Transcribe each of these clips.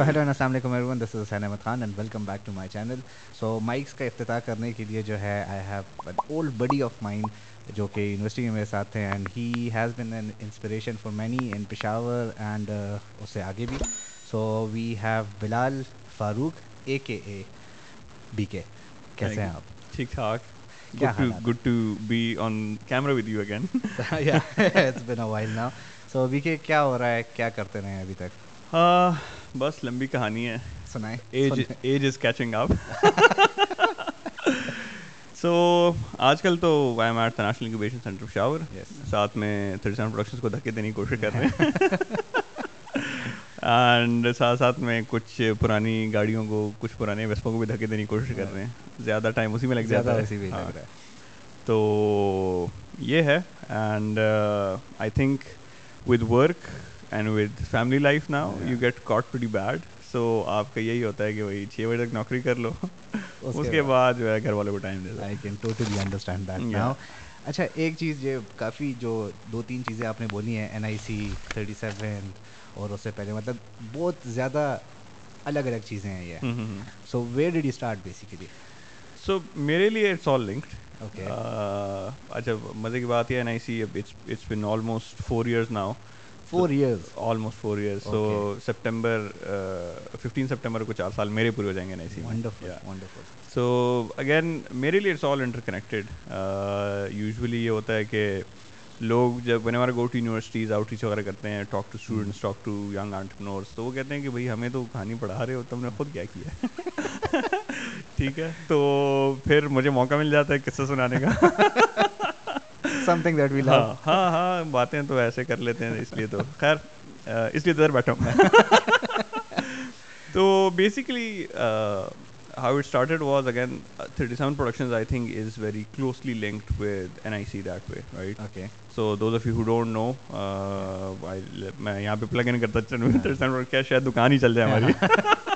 سو hello السلام علیکم every this is Hussain Ahmed Khan and welcome back to my channel so mics کا افتتاح کرنے کے لیے جو ہے I have an old buddy of mind جو کہ یونیورسٹی میں میرے ساتھ تھے and he has been an inspiration for many in Peshawar and اس سے آگے بھی. So we have Bilal Farooq A K A B K کیسے ہیں آپ؟ ٹھیک ٹھاک. Good to be on with you again it's been a while now so be کے کیا ہو رہا ہے؟ کیا کرتے رہے ہیں ابھی تک؟ ہاں بس لمبی کہانی ہے۔ سنائیں۔ ایج از کیچنگ اپ سو آج کل تو why I'm at National Incubation Centre Peshawar ساتھ میں تھرٹی سیون پروڈکشنس کو دھکے دینے کی کوشش کر رہے ہیں۔ اینڈ ساتھ ساتھ میں کچھ پرانی گاڑیوں کو کچھ پرانے ویسپوں کو بھی دھکے دینے کی کوشش کر رہے ہیں۔ زیادہ ٹائم اسی میں لگ جاتا ہے۔ ہاں۔ تو یہ ہے۔ And I think with work and with family life now you get caught very bad so آپ کا یہی ہوتا ہے کہ بھائی چھ بجے تک نوکری کر لو اس کے بعد جو ہے گھر والوں کو ٹائم دے دو I can totally understand that now اچھا ایک چیز جو کافی جو دو تین چیزیں آپ نے بولی ہیں N I C thirty seven اور اس سے پہلے مطلب بہت زیادہ الگ الگ چیزیں ہیں یہ so where did you start basically so میرے لیے اٹس آل لنکڈ اچھا مزے کی بات یہ N I C it's been almost four years now four years almost four years so September fifteen September کو چار سال میرے پورے ہو جائیں گے نہیں سی سو اگین میرے لیے it's all interconnected usually یہ ہوتا ہے کہ لوگ جب whenever go to universities outreach وغیرہ کرتے ہیں talk to students talk to young entrepreneurs تو وہ کہتے ہیں کہ بھائی ہمیں تو کہانی پڑھا رہے ہو تم نے خود کیا کیا ٹھیک ہے تو پھر مجھے موقع مل جاتا ہے قصہ سنانے کا سم تھنگ دیٹ وی لو ہاں ہاں باتیں تو ایسے کر لیتے ہیں اس لیے تو۔ خیر اس لیے ادھر بیٹھا ہوں تو basically how it started was again thirty seven production I think is very closely linked with N I C that way right okay so those of you who don't know میں یہاں پہ پلگ ان کرتا seven کیا شاید دکان ہی چل جائے ہماری۔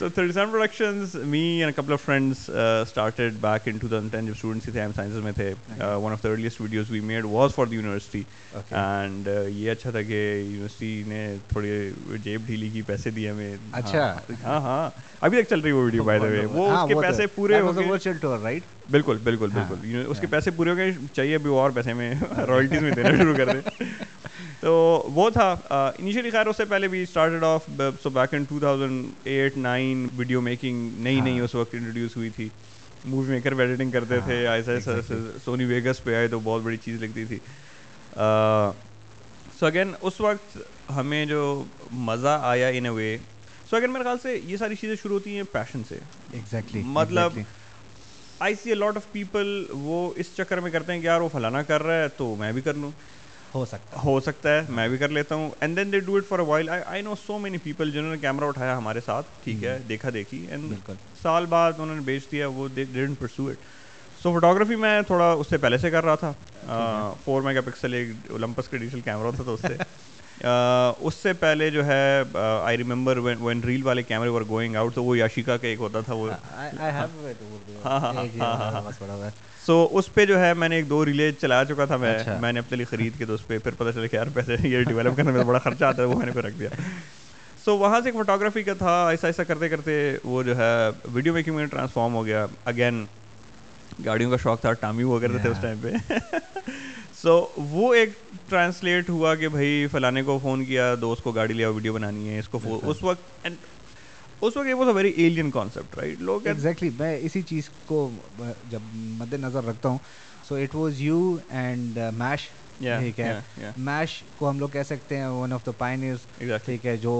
So thirty seven productions me and couple of friends started back in two thousand ten جب اسٹوڈنٹس تھے ایم سائنسز میں تھے one of the earliest videos we made was for the university and یہ اچھا تھا کہ یونیورسٹی نے تھوڑی جیب ڈھیلی کی پیسے دیے ہمیں اچھا ہاں ہاں ابھی تک چل رہی وہ ویڈیو بائی دا وے وہ اس کے پیسے پورے ہو گئے بالکل بالکل بالکل اس کے پیسے پورے ہو گئے چاہیے ابھی اور پیسے میں رائلٹیز میں دینا شروع کر دیں تو وہ تھا انیشلی خیر اس سے پہلے بھی started off so back in two thousand eight nine video making نئی نئی اس وقت انٹروڈیوس ہوئی تھی۔ مووی میکر پہ ایڈیٹنگ کرتے تھے ایسا سونی ویگس پہ آئے تو بہت بڑی چیز لگتی تھی۔ سو اگین اس وقت ہمیں جو مزہ آیا ان اے وے سو اگین میرے خیال سے یہ ساری چیزیں شروع ہوتی ہیں پیشن سے۔ ایگزیکٹلی مطلب I see a lot of people وہ اس چکر میں کرتے ہیں کہ یار وہ فلانا کر رہا ہے تو میں بھی کر لوں۔ ہو سکتا ہو سکتا ہے میں بھی کر لیتا ہوں۔ And then they do it for a while I know so many people جنہوں نے کیمرہ اٹھایا ہمارے ساتھ۔ ٹھیک ہے دیکھا دیکھی۔ اینڈ سال بعد انہوں نے بیچ دیا وہ didn't pursue it so photography میں تھوڑا اس سے پہلے سے کر رہا تھا۔ فور میگا پکسل ایک اولمپس کا ڈیجیٹل کیمرہ تھا تو اس سے۔ اس سے پہلے جو ہے آئی ریمبر وین ریل والے کیمرے ور گوئنگ آؤٹ تو وہ یاشیکا کا ایک ہوتا تھا وہ ہاں ہاں ہاں سو اس پہ جو ہے میں نے ایک دو ریلے چلا چکا تھا میں میں نے اپنے لیے خرید کے تو اس پہ پھر پتہ چلا کہ یار پیسے یہ ڈیولپ کرنے میں بڑا خرچہ آتا ہے وہ میں نے پھر رکھ دیا۔ سو وہاں سے ایک فوٹوگرافی کا تھا ایسا ایسا کرتے کرتے وہ جو ہے ویڈیو میکنگ میں ٹرانسفارم ہو گیا۔ اگین گاڑیوں کا شوق تھا ٹامی ہوا کرتے تھے اس ٹائم پہ۔ سو وہ ایک ٹرانسلیٹ ہوا کہ بھائی فلانے کو فون کیا دوست کو گاڑی لیا ویڈیو بنانی ہے اس کو اس وقت اس وقت was a very alien concept right لوگ ایگزیکٹلی میں اسی چیز کو جب مد نظر رکھتا ہوں so it was you and mesh ٹھیک ہے؟ میش کو ہم لوگ کہہ سکتے ہیں ون آف دا پائنیئرس ٹھیک ہے جو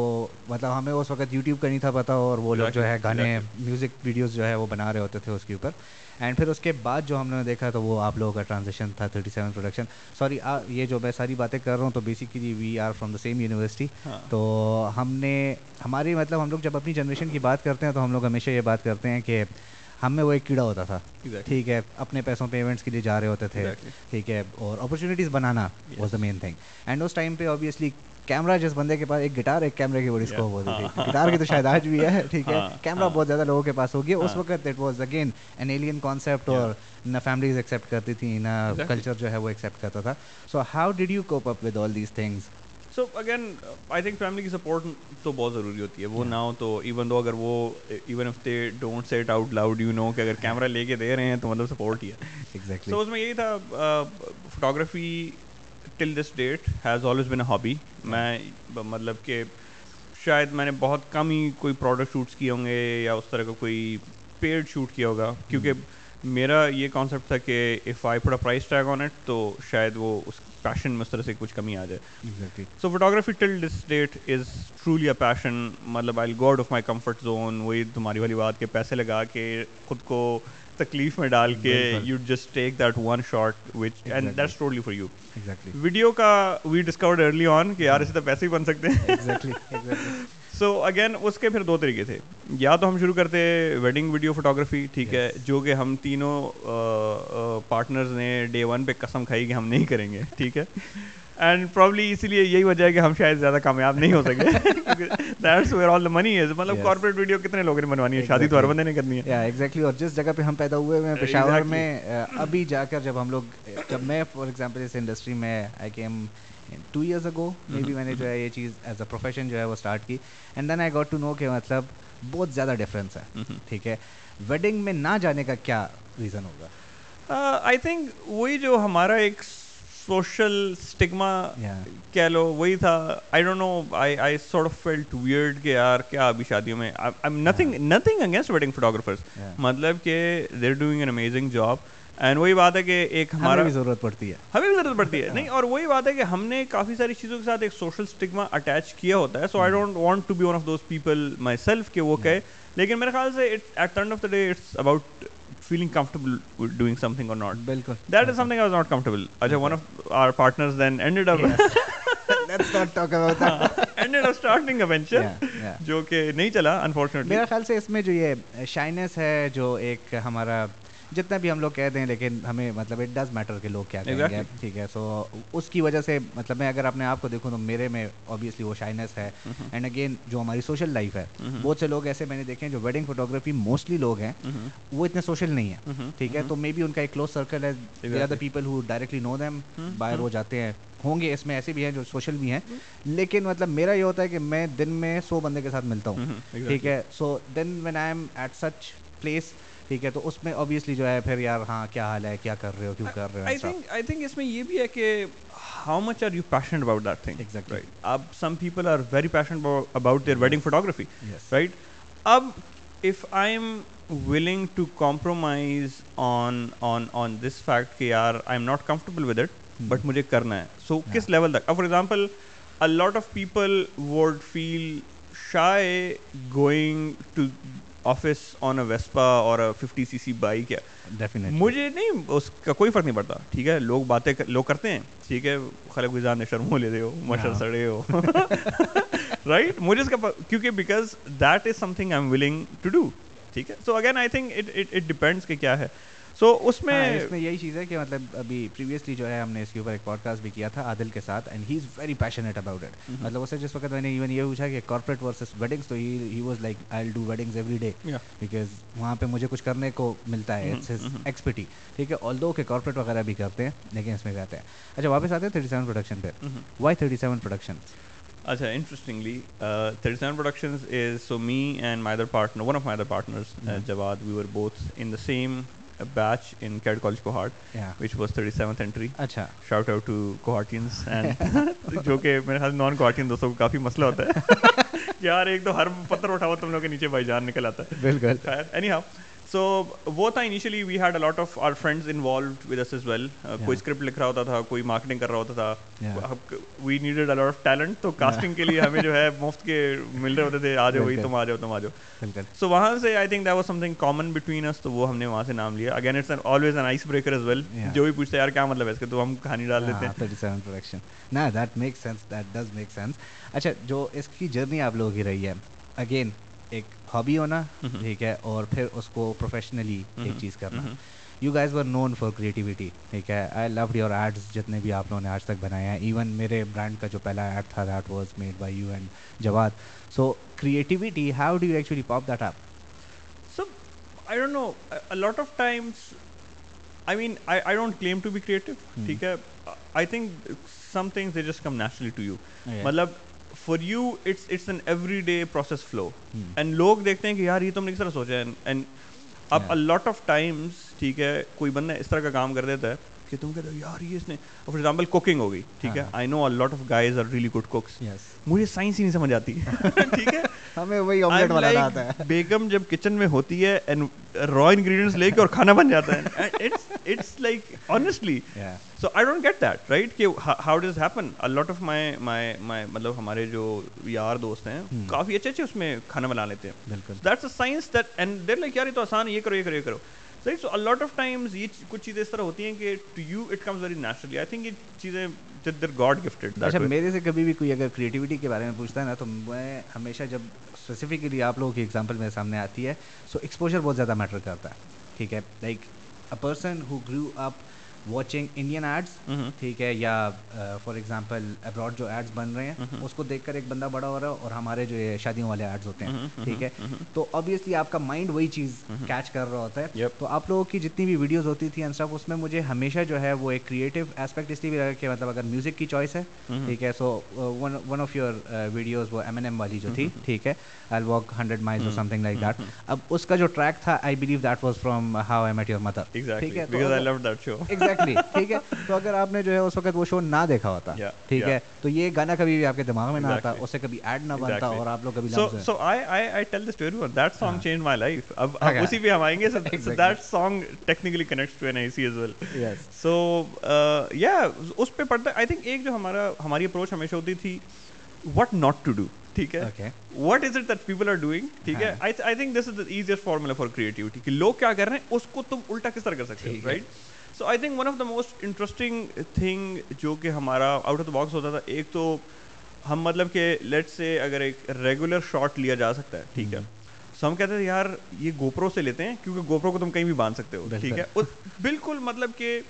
مطلب ہمیں اس وقت یوٹیوب کا نہیں تھا پتا اور وہ لوگ جو ہے گانے میوزک ویڈیوز جو ہے وہ بنا رہے ہوتے تھے اس کے اوپر. اینڈ پھر اس کے بعد جو ہم نے دیکھا تو وہ آپ لوگوں کا ٹرانزیکشن تھا تھرٹی سیون پروڈکشن سوری یہ جو میں ساری باتیں کر رہا ہوں تو basically we are from the same university تو ہم نے ہماری مطلب ہم لوگ جب اپنی جنریشن کی بات کرتے ہیں تو ہم لوگ ہمیشہ یہ بات کرتے ہیں کہ ہم میں وہ ایک کیڑا ہوتا تھا. ٹھیک ہے اپنے پیسوں پہ ایونٹس کے لیے جا رہے ہوتے تھے. ٹھیک ہے اور opportunities banana was the main thing and us time پہ آبویسلی کیمرہ جس بندے کے پاس ایک گٹار ایک کیمرے کی بڑی اسکوپ ہوتی تھی۔ گٹار کی تو شاید آج بھی ہے ٹھیک ہے؟ کیمرہ بہت زیادہ لوگوں کے پاس ہو گیا اس وقت it was again an alien concept اور نہ فیملیز ایکسیپٹ کرتی تھیں نہ کلچر جو ہے وہ ایکسیپٹ کرتا تھا۔ So how did you cope up with all these things so again I think family کی سپورٹ تو بہت ضروری ہوتی ہے۔ وہ نہ ہو تو ایون دو اگر وہ even if they don't say it out loud you know کہ اگر کیمرہ لے کے دے رہے ہیں تو مطلب سپورٹ ہی ہے۔ ایگزیکٹلی تو اس میں یہی تھا photography till this date has always been a hobby میں مطلب کہ شاید میں نے بہت کم ہی کوئی پروڈکٹ شوٹس کیے ہوں گے یا اس طرح کا کوئی پیڈ شوٹ کیا ہوگا کیونکہ میرا یہ کانسیپٹ تھا کہ اف آئی پڑا پرائز ٹیگ آن اٹ تو شاید وہ اس پیشن میں اس طرح سے کچھ کمی آ جائے so photography till this date is truly a passion مطلب I got of my comfort zone وہی تمہاری والی بات کے پیسے لگا کے خود کو تکلیف میں ڈال کے you just take that one shot which and that's totally for you video کا وی ڈسکورڈ ارلی آن کہ یار اسے تو پیسے ہی بن سکتے ہیں سو اگین اس کے پھر دو طریقے تھے یا تو ہم شروع کرتے ویڈنگ ویڈیو فوٹوگرافی ٹھیک ہے جو کہ ہم تینوں پارٹنرز نے ڈے ون پہ قسم کھائی کہ ہم نہیں کریں گے ٹھیک ہے اینڈ پرابلی اسی لیے یہی وجہ ہے کہ ہم شاید زیادہ کامیاب نہیں ہو سکے۔ دیٹس ویئر آل دا منی از مطلب کارپوریٹ ویڈیو کتنے لوگوں نے بنوانی ہے؟ شادی تو ہر بندے نے کرنی ہے۔ ایگزیکٹلی اور جس جگہ پہ ہم پیدا ہوئے ہیں پشاور میں ابھی جا کر جب ہم لوگ جب میں فار ایگزامپل اس انڈسٹری میں I came two years ago maybe بی میں نے جو ہے یہ چیز ایز اے پروفیشن جو ہے وہ اسٹارٹ کی۔ And then I got to know کہ مطلب بہت زیادہ ڈفرینس ہے۔ ٹھیک ہے؟ ویڈنگ میں نہ جانے کا کیا ریزن ہوگا؟ آئی تھنک وہی جو ہمارا ایک سوشل اسٹگما کہہ لو وہی تھا۔ I don't know I I sort of felt weird کہ یار کیا ابھی شادیوں میں؟ Nothing nothing against wedding photographers مطلب کہ they're doing an amazing job and وہی بات ہے کہ ایک ہمارا بھی ضرورت پڑتی ہے۔ ہمیں بھی ضرورت پڑتی ہے۔ نہیں اور وہی بات ہے کہ ہم نے کافی ساری چیزوں کے ساتھ ایک سوشل اسٹگما اٹیچ کیا ہوتا ہے۔ So I don't want to be one of those people myself کہ وہ کہے۔ لیکن میرے خیال سے at end of the day it's about feeling comfortable doing something اور ناٹ بالکل. That is something I was not comfortable اچھا one of our partners then ended up جو کہ نہیں چلا انفارچونیٹلی میرا خیال سے اس میں جو یہ شائنس ہے جو ایک ہمارا جتنا بھی ہم لوگ کہہ دیں لیکن ہمیں مطلب اٹ ڈز میٹر کہ لوگ کیا کہیں گے۔ ٹھیک ہے سو اس کی وجہ سے مطلب میں اگر اپنے آپ کو دیکھوں تو میرے میں اوبیسلی وہ شائنس ہے۔ اینڈ اگین جو ہماری سوشل لائف ہے بہت سے لوگ ایسے میں نے دیکھے ہیں جو ویڈنگ فوٹوگرافی موسٹلی لوگ ہیں وہ اتنے سوشل نہیں ہیں۔ ٹھیک ہے تو مے بی ان کا ایک کلوز سرکل ہے۔ They are the people who directly know them باہر وہ جاتے ہیں۔ ہوں گے اس میں ایسے بھی ہیں جو سوشل بھی ہیں۔ لیکن مطلب میرا یہ ہوتا ہے کہ میں دن میں سو بندے کے ساتھ ملتا ہوں۔ ٹھیک ہے so then when I am at such place ٹھیک ہے تو اس میں اوبیسلی جو ہے پھر یار ہاں کیا حال ہے کیا کر رہے ہو کیوں کر رہے ہو آئی تھنک اس میں یہ بھی ہے کہ how much are you patient about that thing اب some people are very patient about their wedding photography right اب if I am willing to compromise on on on this fact کہ یار I am not comfortable with it but مجھے کرنا ہے so کس level تک اب for example a lot of people would feel shy going to office on a Vespa اور fifty C C bike ہے مجھے نہیں اس کا کوئی فرق نہیں پڑتا ٹھیک ہے؟ لوگ باتیں لوگ کرتے ہیں ٹھیک ہے؟ خلق گزار نے شرمو لے دے ہو مشر سڑے ہو۔ رائٹ مجھے اس کا کیونکہ because that is something I am willing to do ٹھیک ہے so again I think it depends کہ کیا ہے۔ سو اس میں اس میں یہی چیز ہے کہ مطلب ابھی پریویسلی جو ہے ہم نے اس کے اوپر ایک پوڈ کاسٹ بھی کیا تھا عادل کے ساتھ and he is very passionate about it مطلب اسے جس وقت میں نے ایون یہ پوچھا کہ کارپوریٹ ورسز ویڈنگس تو he was like I do weddings every day because وہاں پہ مجھے کچھ کرنے کو ملتا ہے ایکسپرٹی ٹھیک ہے آل دو کہ کارپوریٹ وغیرہ بھی کرتے ہیں لیکن اس میں کہتے ہیں. اچھا واپس آتے ہیں تھرٹی سیون پروڈکشن پہ. وائی تھرٹی سیون پروڈکشن اچھا interestingly thirty seven production is so me and my other partner one of my other partners Jawad we were both in the same batch in CAD college cohort which was thirty seventh entry اچھا shout out to cohortians جو کہ میرے خیال نان کوہارٹین دوستوں کو کافی مسئلہ ہوتا ہے یار ایک تو ہر پتھر اٹھا ہوا تم لوگ کے نیچے بھائی جان نکل آتا ہے بالکل اینی ہاؤ سو وہ تھا initially we had a lot of our friends involved with us well کوئی اسکرپٹ لکھ رہا ہوتا تھا کوئی مارکیٹنگ کر رہا ہوتا تھا. We needed a lot of talent تو کاسٹنگ کے لیے ہمیں جو ہے مفت کے مل رہے ہوتے تھے آ جاؤ وہی تم آ جاؤ تم آ جاؤ. سو وہاں سے I think that was something common between us تو وہ ہم نے وہاں سے نام لیا. Again it's always an ice breaker as well جو بھی پوچھتے یار کیا مطلب ہے اس کے تو ہم کہانی ڈال دیتے ہیں. تھرٹی سیون پروڈکشن نا that make sense that does make sense اچھا جو اس کی جرنی آپ لوگوں کی رہی ہے اگین ایک ایک ہابی ہونا mm-hmm. ٹھیک ہے اور پھر اس کو پروفیشنلی ایک mm-hmm. چیز کرنا۔ You guys were known for creativity ٹھیک ہے۔ آئی لو یور ایڈس جتنے بھی آپ لوگوں نے آج تک بنائے ہیں۔ ایون میرے برانڈ کا جو پہلا ایڈ تھا that was made by you and Jawad so creativity how do you actually pop that up so I don't know lot of times I mean I don't claim to be creative ٹھیک ہے۔ I think some things just come naturally to you مطلب for you it's it's an everyday process flow and لوگ دیکھتے ہیں کہ یار یہ تم نے کس طرح سوچا ہے اینڈ اب لاٹ آف ٹائمس ٹھیک ہے کوئی بندہ اس طرح کا کام کر دیتا ہے کے تم کہتے ہو یار یہ اس نے فار ایگزامپل کوکنگ ہو گئی ٹھیک ہے? I know a lot of guys are really good cooks مجھے سائنس ہی نہیں سمجھ آتی. ٹھیک ہے؟ ہمیں وہی آملیٹ والا آتا ہے۔ بیگم جب کچن میں ہوتی ہے اینڈ را انگریڈینٹس لے کے اور کھانا بن جاتا ہے. It's it's like honestly so I don't get that right کہ how does happen a lot of my my my مطلب ہمارے جو یار دوست ہیں کافی اچھے اچھے اس میں کھانا بنا لیتے ہیں. بالکل۔ That's a science that and they're like یار یہ تو آسان ہے یہ کرو یہ کرو یہ کرو. صحیح سو الاٹ آف ٹائمز یہ کچھ چیزیں اس طرح ہوتی ہیں کہ to you it comes very naturally I think یہ چیزیں گاڈ گفٹڈ اچھا میرے سے کبھی بھی کوئی اگر کریٹیوٹی کے بارے میں پوچھتا ہے نا تو میں ہمیشہ جب اسپیسیفکلی آپ لوگوں کی ایگزامپل میرے سامنے آتی ہے سو ایکسپوجر بہت زیادہ میٹر کرتا ہے ٹھیک ہے؟ Like a person who grew up watching Indian ads ٹھیک ہے یا فار ایگزامپل ابراڈ جو ایڈس بن رہے ہیں اس کو دیکھ کر ایک بندہ بڑا ہو رہا ہے اور ہمارے جو یہ شادیوں والے ایڈس ہوتے ہیں ٹھیک ہے؟ تو آبویسلی آپ کا مائنڈ وہی چیز کیچ کر رہا ہوتا ہے۔ تو آپ لوگوں کی جتنی بھی ویڈیوز ہوتی تھی اینڈ اسٹف اس میں مجھے ہمیشہ جو ہے وہ ایک کریٹو اسپیکٹ اس لیے بھی لگا کہ مطلب اگر میوزک کی چوائس ہے ٹھیک ہے؟ So one of your videos وہ ایم این ایم والی جو تھی ٹھیک ہے؟ I walk hundred miles or something like that اب اس کا جو ٹریک تھا I believe that was from How I Met Your Mother ٹھیک ہے؟ ایگزیکٹلی ٹھیک ہے؟ تو اگر آپ نے جو ہے اس وقت وہ شو نہ دیکھا ہوتا ٹھیک ہے؟ تو یہ گانا کبھی بھی آپ کے دماغ میں نہ آتا اس سے کبھی ایڈ نہ بنتا اور آپ لوگ کبھی اس پہ پڑھتا آئی تھنک ایک جو ہمارا ہماری اپروچ ہمیشہ ہوتی تھی وٹ ناٹ ٹو ڈو ٹھیک ہے؟ What is it that people are doing ٹھیک ہے؟ ایزیسٹ فارمولا فار کریٹیوٹی کہ لوگ کیا کر رہے ہیں اس کو تم الٹا کس طرح کر سکتے ہو right so I think one of the most interesting thing جو کہ ہمارا آؤٹ آف دا باکس ہوتا تھا ایک تو ہم مطلب کہ لیٹ سے اگر ایک ریگولر شاٹ لیا جا سکتا ہے ٹھیک ہے۔ سو ہم کہتے تھے یار یہ گوپرو سے لیتے ہیں کیونکہ گوپرو کو تم کہیں بھی باندھ سکتے ہو ٹھیک ہے۔ بالکل۔ مطلب کہ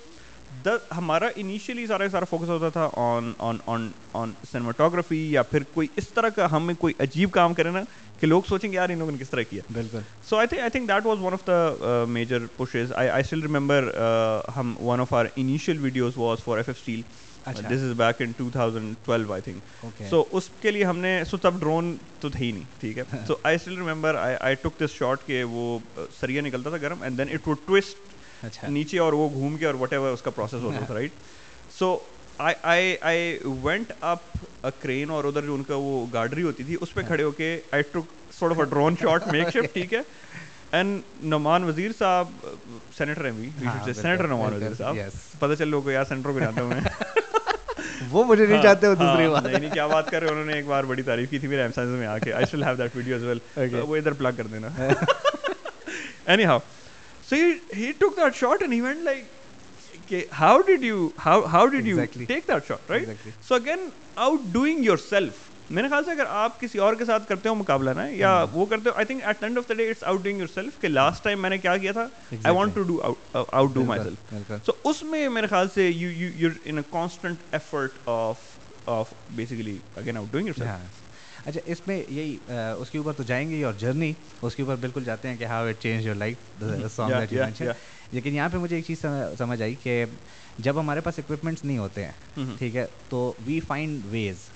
ہمارا انیشیلی سارا سارا فوکس ہوتا تھا آن آن آن آن سنیماٹوگرافی یا پھر کوئی اس طرح کا ہمیں کوئی عجیب کام کرے نا کہ لوگ سوچیں گے یار انہوں نے کس طرح کیا۔ بالکل۔ So I think I think that was one of the major pushes I I still remember ہم one of our initial videos was for F F steel this is back in two thousand twelve I think so اس کے لیے ہم نے سو تب drone تو تھے ہی نہیں ٹھیک ہے؟ So I still remember I took this shot کہ وہ uh, سریا نکلتا تھا گرم and then it would toast نیچے اور وہ گھوم کے اور وٹ ایور اس کا پروسیس ہوتا تھا right so went up crane اور ادھر جو ان کا وہ گاڈری ہوتی تھی اس پہ کھڑے ہو کے I took sort of drone shot makeshift ٹھیک ہے؟ اینڈ نعمان وزیر صاحب سینیٹر ہیں ہاں، بھی سینیٹر نعمان وزیر صاحب۔ پتہ چل لوگوں کو یار سینٹروں کو جاتا ہوں میں۔ وہ مجھے نہیں ہاں، چاہتے ہو دوسری ہاں، بات نہیں کیا بات کر رہے انہوں نے ایک بار بڑی تعریف کی تھی میرے ایم سائنس میں آ کے۔ I shall have that video as well وہ ادھر پلگ کر دینا۔ Any how so he took that shot and he went like کہ how did you how did you take that shot right so again outdoing yourself میرے خیال سے اگر آپ کسی اور کے ساتھ کرتے ہو مقابلہ نا یا mm-hmm. وہ کرتے ہو I think at end of the day it's outdoing yourself کہ لاسٹ ٹائم میں نے کیا کیا تھا؟ I want to do outdo myself so اس میں میرے خیال سے you you you in a constant effort of of basically again outdoing yourself اچھا اس میں یہی uh, اس کے اوپر تو جائیں گے اور جرنی اس کے اوپر بالکل جاتے ہیں کہ how it change your life song that you mention لیکن یہاں پہ مجھے ایک چیز سمجھ آئی کہ جب ہمارے پاس اکوپمنٹس نہیں ہوتے ہیں ٹھیک ہے تو وی فائنڈ ویز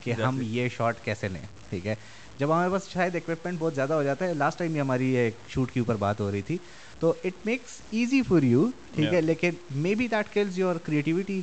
کہ ہم یہ شاٹ کیسے لیں ٹھیک ہے۔ جب ہمارے پاس شاید اکوپمنٹ بہت زیادہ ہو جاتا ہے لاسٹ ٹائم بھی ہماری ایک شوٹ کے اوپر بات ہو رہی تھی تو it makes easy for you ٹھیک ہے لیکن maybe that kills your creativity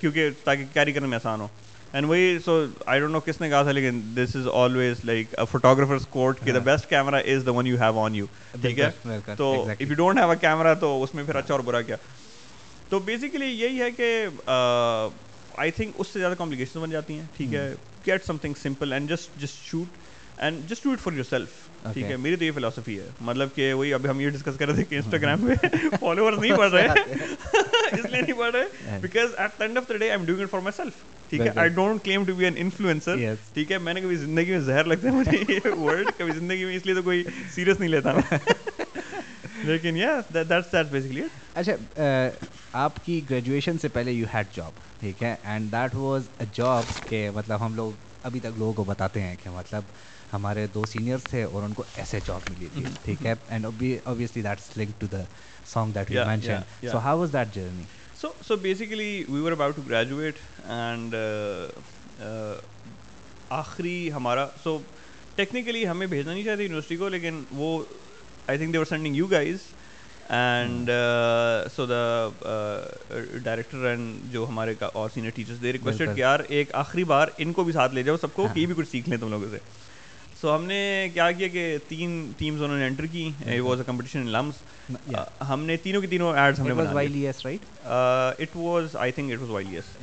کیونکہ تاکہ کیری کرنے میں آسان ہو اینڈ وہی سو آئی ڈونٹ نو کس نے کہا تھا لیکن this is always like photographers quote کہ the best camera is the one you have on you ٹھیک ہے تو if you don't have a camera تو اس میں پھر اچھا اور برا کیا تو بیسیکلی یہی ہے کہ آئی تھنک اس سے زیادہ کمپلیکیشن بن جاتی ہیں ٹھیک ہے get something simple and just just shoot and just do it for yourself ٹھیک ہے میری تو یہ فلاسفی ہے مطلب کہ وہی ابھی ہم یہ ڈسکس کر رہے تھے کہ انسٹاگرام پہ فالوور نہیں پڑھ رہے اس لیے نہیں پڑھ رہے because at the end of the day I am doing it for myself ٹھیک ہے I don't claim to be an influencer ٹھیک ہے میں نے کبھی زندگی میں زہر لگتا ہے مجھے یہ ورڈ کبھی زندگی میں اس لیے تو کوئی سیریس نہیں لیتا میں لیکن یا دیٹس دیٹس بیسکلی اچھا آپ کی گریجویشن سے پہلے یو ہیڈ جاب ٹھیک ہے and that was a job کہ مطلب ہم لوگ ابھی تک لوگوں کو بتاتے ہیں کہ مطلب ہمارے دو سینئرس تھے اور ان کو ایسے جاب ملی تھی ٹھیک ہے and obviously that's link to the song that you mention so how was that journey so so basically we were about to graduate and آخری ہمارا سو ٹیکنیکلی ہمیں بھیجنا نہیں چاہتے یونیورسٹی کو لیکن وہ I think they were sending you guys and so the director and جو ہمارے اور سینئر ٹیچرس دے ریکویسٹڈ کہ یار ایک آخری بار ان کو بھی ساتھ لے جاؤ سب کو کہ بھی کچھ سیکھ لیں تم لوگوں سے سو ہم نے کیا کیا کہ تین ٹیمز انہوں نے انٹر کی. واز اے کمپٹیشن ان لمس ہم نے تینوں کی تینوں ایڈس ہم نے it was I think it was Y S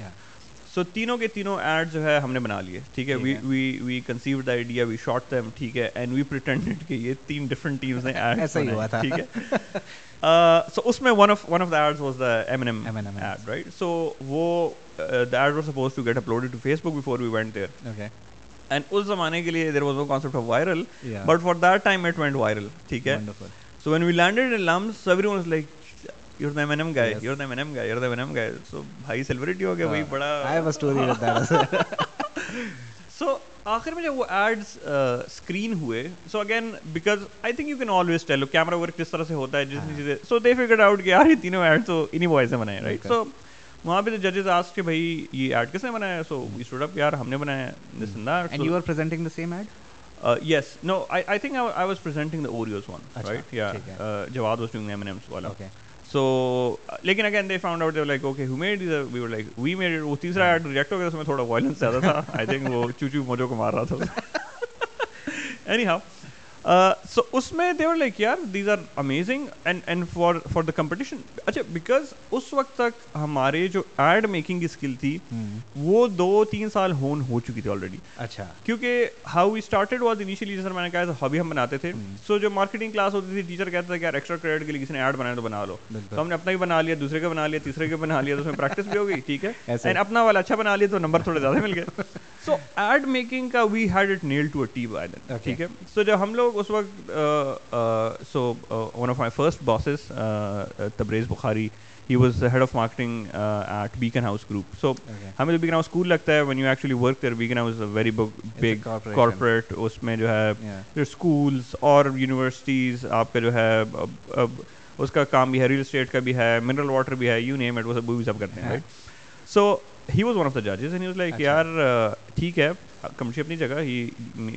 so تینوں کے تینوں ایڈ جو ہے ہم نے بنا لیے. ٹھیک ہے؟ We conceive the idea we shot them ٹھیک ہے؟ اینڈ وی پریٹینڈیڈ کہ یہ تین ڈفرنٹ ٹیمز نے ایڈ ایسا ہی ہوا تھا. ٹھیک ہے؟ سو اس میں one of one of the ads was the M N M ad right so وہ the ad was suppose to get uploaded to Facebook before we went there and اس زمانے کے لیے there was no concept of viral but for that time it went viral ٹھیک ہے؟ So when we landed in LUMS everyone like you're the M guy you're the M guy you're the M guy so بھائی celebrity ہو گیا بھائی بڑا story so آخر میں جب وہ ایڈس اسکرین ہوئے so again because I think you can always tell camera work کس طرح سے ہوتا ہے جس چیزیں سو دے فگر آؤٹ کہ یار یہ تینوں ایڈ تو انہیں وائس سے بنائے رائٹ سو وہاں پہ ججز آس کہ بھائی یہ ایڈ کس نے بنایا سو وی اسٹوڈ اپ یار ہم نے بنایا this and that and you are presenting the same ad yes no I I think I was presenting the Oreos one right یا Jawad was doing M N M's والا so لیکن again they found out they like okay who made we were like we made وہ تیسرا add react ہو گیا اس میں تھوڑا violence زیادہ تھا آئی تھنک وہ چوچو موجو کو مار رہا تھا اینی ہاؤ سو اس میں دیور لائک یار these are amazing and and for for the competition اچھا بیکاز اس وقت تک ہمارے جو ایڈ میکنگ کی اسکل تھی وہ دو تین سال ہون ہو چکی تھی آلریڈی اچھا کیونکہ how we started was initially جیسے میں نے کہا ہابی ہم بناتے تھے سو جو مارکیٹنگ کلاس ہوتی تھی ٹیچر کہتا تھا کہ یار ایکسٹرا کریڈٹ کے لیے کسی نے ایڈ بنایا تو بنا لو تو ہم نے اپنا بھی بنا لیا دوسرے کا بنا لیا تیسرے کا بنا لیا تو اس میں پریکٹس بھی ہو گئی ٹھیک ہے اینڈ اپنا والا اچھا بنا لیا تو نمبر تھوڑے زیادہ مل گئے سو ایڈ میکنگ کا we had it nail to a T by ٹھیک ہے سو جب ہم لوگ اس وقت so one of my first bosses Tabriz Bukhari he was head of marketing at Beaconhouse group so ہمیں جو بیکن ہاؤس اسکول لگتا ہے when you actually work there Beaconhouse very big corporate اس میں جو ہے اسکولس اور یونیورسٹیز آپ کا جو ہے اس کا کام بھی ہے ریل اسٹیٹ کا بھی ہے منرل واٹر بھی ہے یو نیم اٹ وہ سب سب کرتے ہیں so he was one of the ججز اینڈ واز لائک یار ٹھیک ہے کمپنی اپنی جگہ he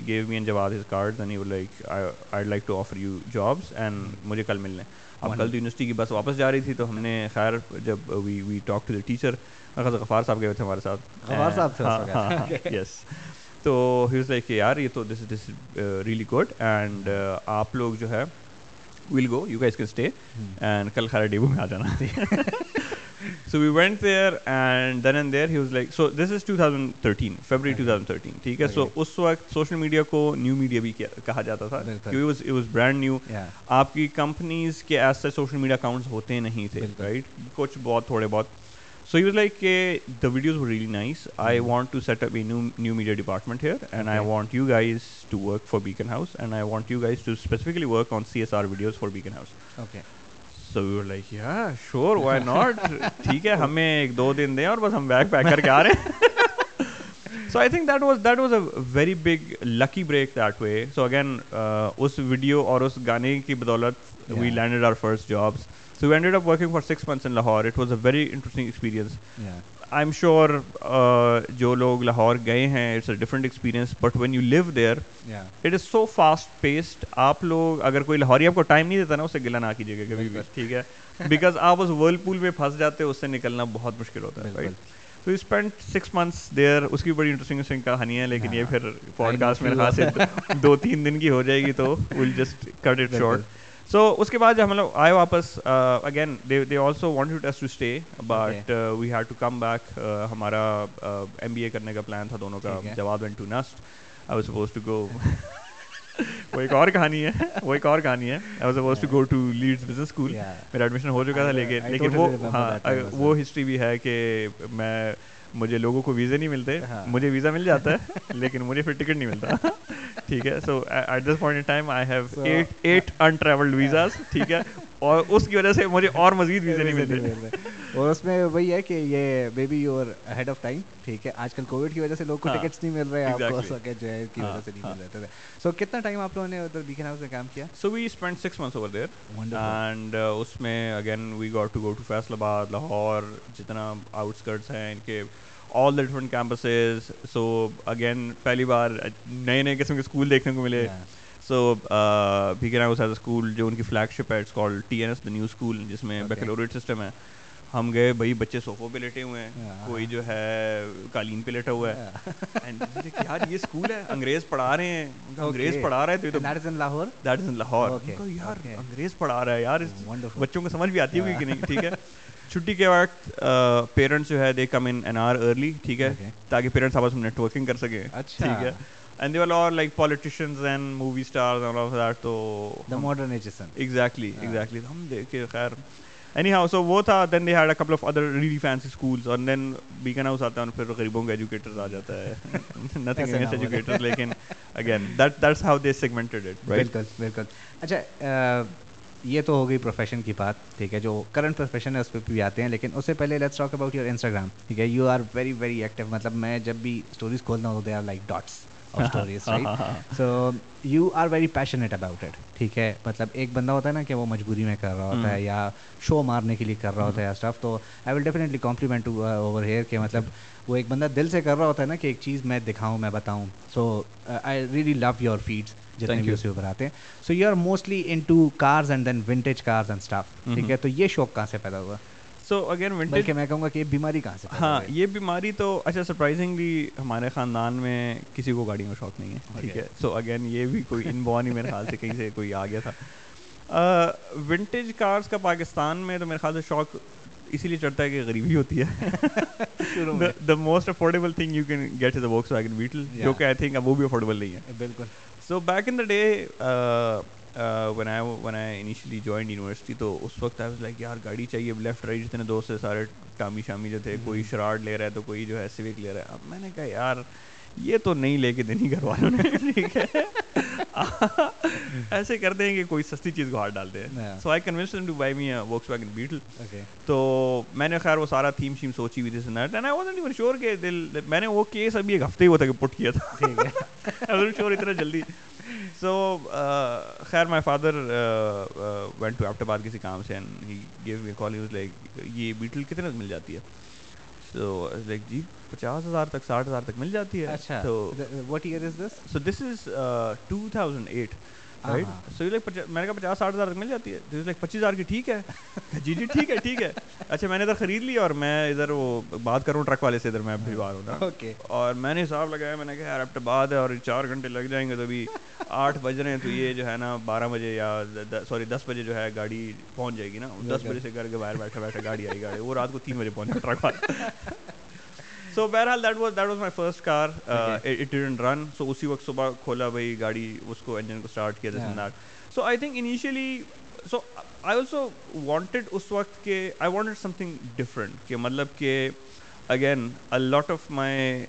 gave me and Jawad his card and like I like to offer you jobs and مجھے کل ملنے اب کل تو یونیورسٹی کی بس واپس جا رہی تھی تو ہم نے خیر جب we we talk to the teacher Ghaffar Sahab گئے تھے ہمارے ساتھ غفار صاحب یس تو ہی واز لائک یار یہ تو this this really good and آپ لوگ جو ہے well go you guys can stay and کل خیر ڈیبو میں آ جانا so we went there and then and there he was like so this is two thousand thirteen February two thousand thirteen ٹھیک ہے سو اس وقت سوشل میڈیا کو نیو میڈیا بھی کہا جاتا تھا کیونکہ واز برانڈ نیو آپ کی کمپنیز کے ایسے سوشل میڈیا اکاؤنٹس ہوتے نہیں تھے رائٹ کچھ بہت تھوڑے بہت سو یو لائک کہ the videos were really nice I want to set up a new new media department here and I want you guys to work for Beaconhouse and I want you guys to specifically work on C S R videos for Beaconhouse okay so like yeah sure why not ٹھیک ہے ہمیں ایک دو دن دیں اور بس ہم bag pack کر کے آ رہے ہیں so I think that was that was a very big lucky break that way so again us video اور اس گانے کی بدولت we our first jobs so we ended up working for six months in Lahore it was a very interesting experience I am sure جو لوگ لاہور گئے ہیں it's a different experience but when you live there it is so fast paced آپ لوگ اگر کوئی لاہوری آپ کو ٹائم نہیں دیتا نا اسے گلا نہ کیجیے گا کبھی بھی ٹھیک ہے؟ بیکاز آپ اس ورل پول میں پھنس جاتے اس سے نکلنا بہت مشکل ہوتا ہے تو اسپینڈ سکس منتھس دیئر اس کی بڑی انٹرسٹنگ کہانی ہے لیکن یہ پھر پوڈ کاسٹ میرے خاص دو تین دن کی ہو جائے گی تو will just cut it short so اس کے بعد جب ہم لوگ آئے واپس again they also want to stay but we had to come back ہمارا ایم بی اے کرنے کا پلان تھا دونوں کا Jawad went to NUST I was suppose to go وہ ایک اور کہانی ہے وہ ایک اور کہانی ہے I was suppose to go to business school میرا ایڈمیشن ہو چکا تھا لیکن لیکن وہ ہاں وہ ہسٹری بھی ہے کہ میں مجھے لوگوں کو ویزے نہیں ملتے ہاں۔ مجھے ویزا مل جاتا ہے لیکن مجھے پھر ٹکٹ نہیں ملتا ٹھیک ہے so at this point time I have eight eight interviewed visas ٹھیک ہے اور اس کی وجہ سے مجھے اور مزید ویزے نہیں ملتے۔ اور اس میں وہی ہے کہ یہ baby you're head of time ٹھیک ہے؟ آج کل کووڈ کی وجہ سے لوگ کو ٹکٹس نہیں مل رہے آپ کو جو ہے کی وجہ سے نہیں مل رہے۔ تھے سو کتنا ٹائم آپ لوگوں نے ادھر بیکن ہاؤس میں کام کیا؟ So we spend six months over there and اس میں again we got to go to Faisalabad Lahore جتنا آؤٹ اسکرٹس ہیں ان کے all the different campuses so again پہلی بار نئے نئے قسم کے اسکول دیکھنے کو ملے۔ So Beaconhouse as a school جو ان کی فلیگ شپ ہے it's call T N S the new school جس میں بیکلوریٹ سسٹم ہے۔ ہم گئے بھائی بچے صوفوں پہ لیٹے ہوئے ہیں۔ کوئی جو ہے قالین پہ لیٹا ہوا ہے۔ یار یہ اسکول ہے انگریز پڑھا رہے ہیں۔ انگریز پڑھا رہے تھے Lahore that is in Lahore یار انگریز پڑھا رہا ہے۔ یار بچوں کو سمجھ بھی آتی ہوگی کہ نہیں ٹھیک ہے۔ چھٹی کے وقت پیرنٹس جو ہے they come in and are early ٹھیک ہے۔ تاکہ پیرنٹس آپس میں نیٹ ورکنگ کر سکیں۔ ٹھیک ہے۔ And there are like politicians and movie stars and of that to the modernization exactly exactly ہم دیکھے خیر اینی ہاؤ سو وہ تھا then they had a couple of other really fancy schools اور دین بیکن ہاؤس آتا ہے پھر غریبوں کے ایجوکیٹرز آ جاتا ہے نتھنگ اگینسٹ ایجوکیٹرز لیکن again that that's how they segmented it بالکل بالکل اچھا یہ تو ہو گئی پروفیشن کی بات ٹھیک ہے جو کرنٹ پروفیشن ہے اس پہ بھی آتے ہیں لیکن اس سے پہلے let's talk about your Instagram ٹھیک ہے you are very very active مطلب میں جب بھی اسٹوریز کھولتا ہوں تو they are like dots so you are very passionate about it ٹھیک ہے مطلب ایک بندہ ہوتا ہے نا کہ وہ مجبوری میں کر رہا ہوتا ہے یا شو مارنے کے لیے کر رہا ہوتا ہے یا اسٹف تو I will definitely compliment over here کہ مطلب وہ ایک بندہ دل سے کر رہا ہوتا ہے نا کہ ایک چیز میں دکھاؤں میں بتاؤں so I really love your feeds جتنے بھی اوپر آتے ہیں so you are mostly into cars and then vintage cars and stuff ٹھیک ہے تو یہ شوق کہاں سے پیدا ہوا سو اگین ونٹیج میں کہوں گا کہ یہ بیماری کہاں سے ہاں یہ بیماری تو اچھا سرپرائزنگلی ہمارے خاندان میں کسی کو گاڑیوں کا شوق نہیں ہے ٹھیک ہے؟ سو اگین یہ بھی کوئی ان بون ہی میرے خیال سے کہیں سے کوئی آ گیا تھا۔ ونٹیج کارز کا پاکستان میں تو میرے خیال سے شوق اسی لیے چڑھتا ہے کہ غریبی ہوتی ہے۔ The most affordable thing you can get is Volkswagen Beetle جو کہ آئی تھنک اب وہ بھی افورڈیبل نہیں ہے۔ بالکل۔ So back in the day when I when I initially join university تو اس وقت آئی لائک یار گاڑی چاہیے. لیفٹ رائٹ جتنے دوست سارے ٹامی شامی جو تھے کوئی شراڈ لے رہا ہے تو کوئی جو ہے سوک لے رہا ہے۔ اب میں نے کہا یار یہ تو نہیں لے کے دینی گھر والوں نے۔ ٹھیک ہے۔ ایسے کرتے ہیں کہ کوئی سستی چیز کو ہاتھ ڈالتے ہیں so I convince to buy me Volkswagen Beetle تو میں نے خیر وہ سارا تھیم شیم سوچی ہوئی تھی net and I was even sure کہ دل میں نے وہ کیس ابھی ایک ہفتے ہی ہوا تھا۔ کہ پٹ کیا تھا شیور اتنا جلدی۔ سو خیر my father went to Abbottabad کسی کام سے and he gave me call use like یہ بیٹل کتنے مل جاتی ہے? سو لائک جی پچاس ہزار تک ساٹھ ہزار تک مل جاتی ہے. تو what year is this so this is two thousand eight right. So like میں نے کہا پچاس ساٹھ ہزار مل جاتی ہے۔ لائک پچیس ہزار کی ٹھیک ہے۔ جی جی ٹھیک ہے ٹھیک ہے۔ اچھا میں نے ادھر خرید لی اور میں ادھر وہ بات کروں ٹرک والے سے ادھر میں بھجوا رہا ہوں اوکے۔ اور میں نے حساب لگایا میں نے کہا یار اب تو بعد ہے اور چار گھنٹے لگ جائیں گے تو ابھی آٹھ بج رہے ہیں۔ تو یہ جو ہے نا بارہ بجے یا سوری دس بجے جو ہے گاڑی پہنچ جائے گی نا۔ دس بجے سے گھر کے باہر بیٹھے بیٹھے گاڑی آئی گاڑی۔ وہ رات کو تین بجے پہنچے ٹرک والا سو بہرحال that was that was my first car it didn't run so اسی وقت صبح کھولا بھائی گاڑی اس کو انجن کو اسٹارٹ کیا this that so I think initially so I also wanted اس وقت کہ I wanted something different کہ مطلب کہ اگین لاٹ آف مائی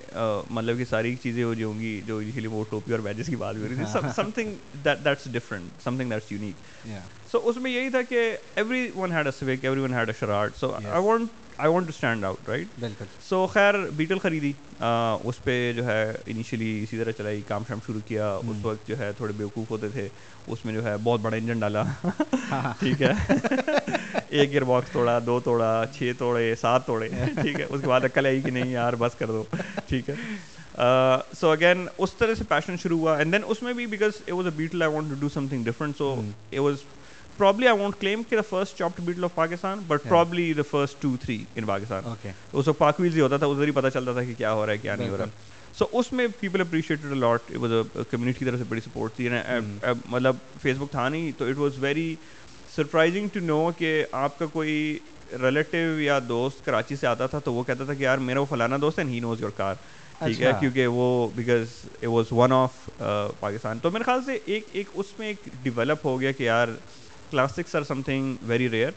مطلب کہ ساری چیزیں جو ہوں گی جو انیشلی وہ ٹوپی اور بیجز کی بات ہو رہی تھی something that's different something that's unique so اس میں یہی تھا کہ everyone had a Civic everyone had a Charade so I want I want to stand out right بالکل. سو خیر بیٹل خریدی. اس پہ جو ہے انیشلی اسی طرح چلائی کام شام شروع کیا. اس وقت جو ہے تھوڑے بیوقوف ہوتے تھے. اس میں جو ہے بہت بڑا انجن ڈالا. ٹھیک ہے. ایک گیئر باکس توڑا دو توڑا چھ توڑے سات توڑے. ٹھیک ہے. اس کے بعد عقل آئی کہ نہیں یار بس کر دو. ٹھیک ہے. سو اگین اس طرح سے پیشن شروع ہوا. اینڈ دین اس میں بھی because it was a Beetle I want to do something different so it was probably I want claim کہ the first chopped Beetle of Pakistan but probably the first two three in Pakistan اس وقت پاک Wales ہی ہوتا تھا ادھر ہی پتہ چلتا تھا کہ کیا ہو رہا ہے کیا نہیں ہو رہا سو اس میں people appreciated lot was community کی طرف سے بڑی سپورٹ تھی مطلب فیس بک تھا نہیں تو it was very surprising to know کہ آپ کا کوئی ریلیٹیو یا دوست کراچی سے آتا تھا تو وہ کہتا تھا کہ یار میرا وہ فلانا دوست ہے ہی نوز یور کار ٹھیک ہے کیونکہ وہ because it was one of Pakistan تو میرے خیال سے ایک ایک اس میں ایک ڈیولپ ہو گیا کہ یار classics are something very rare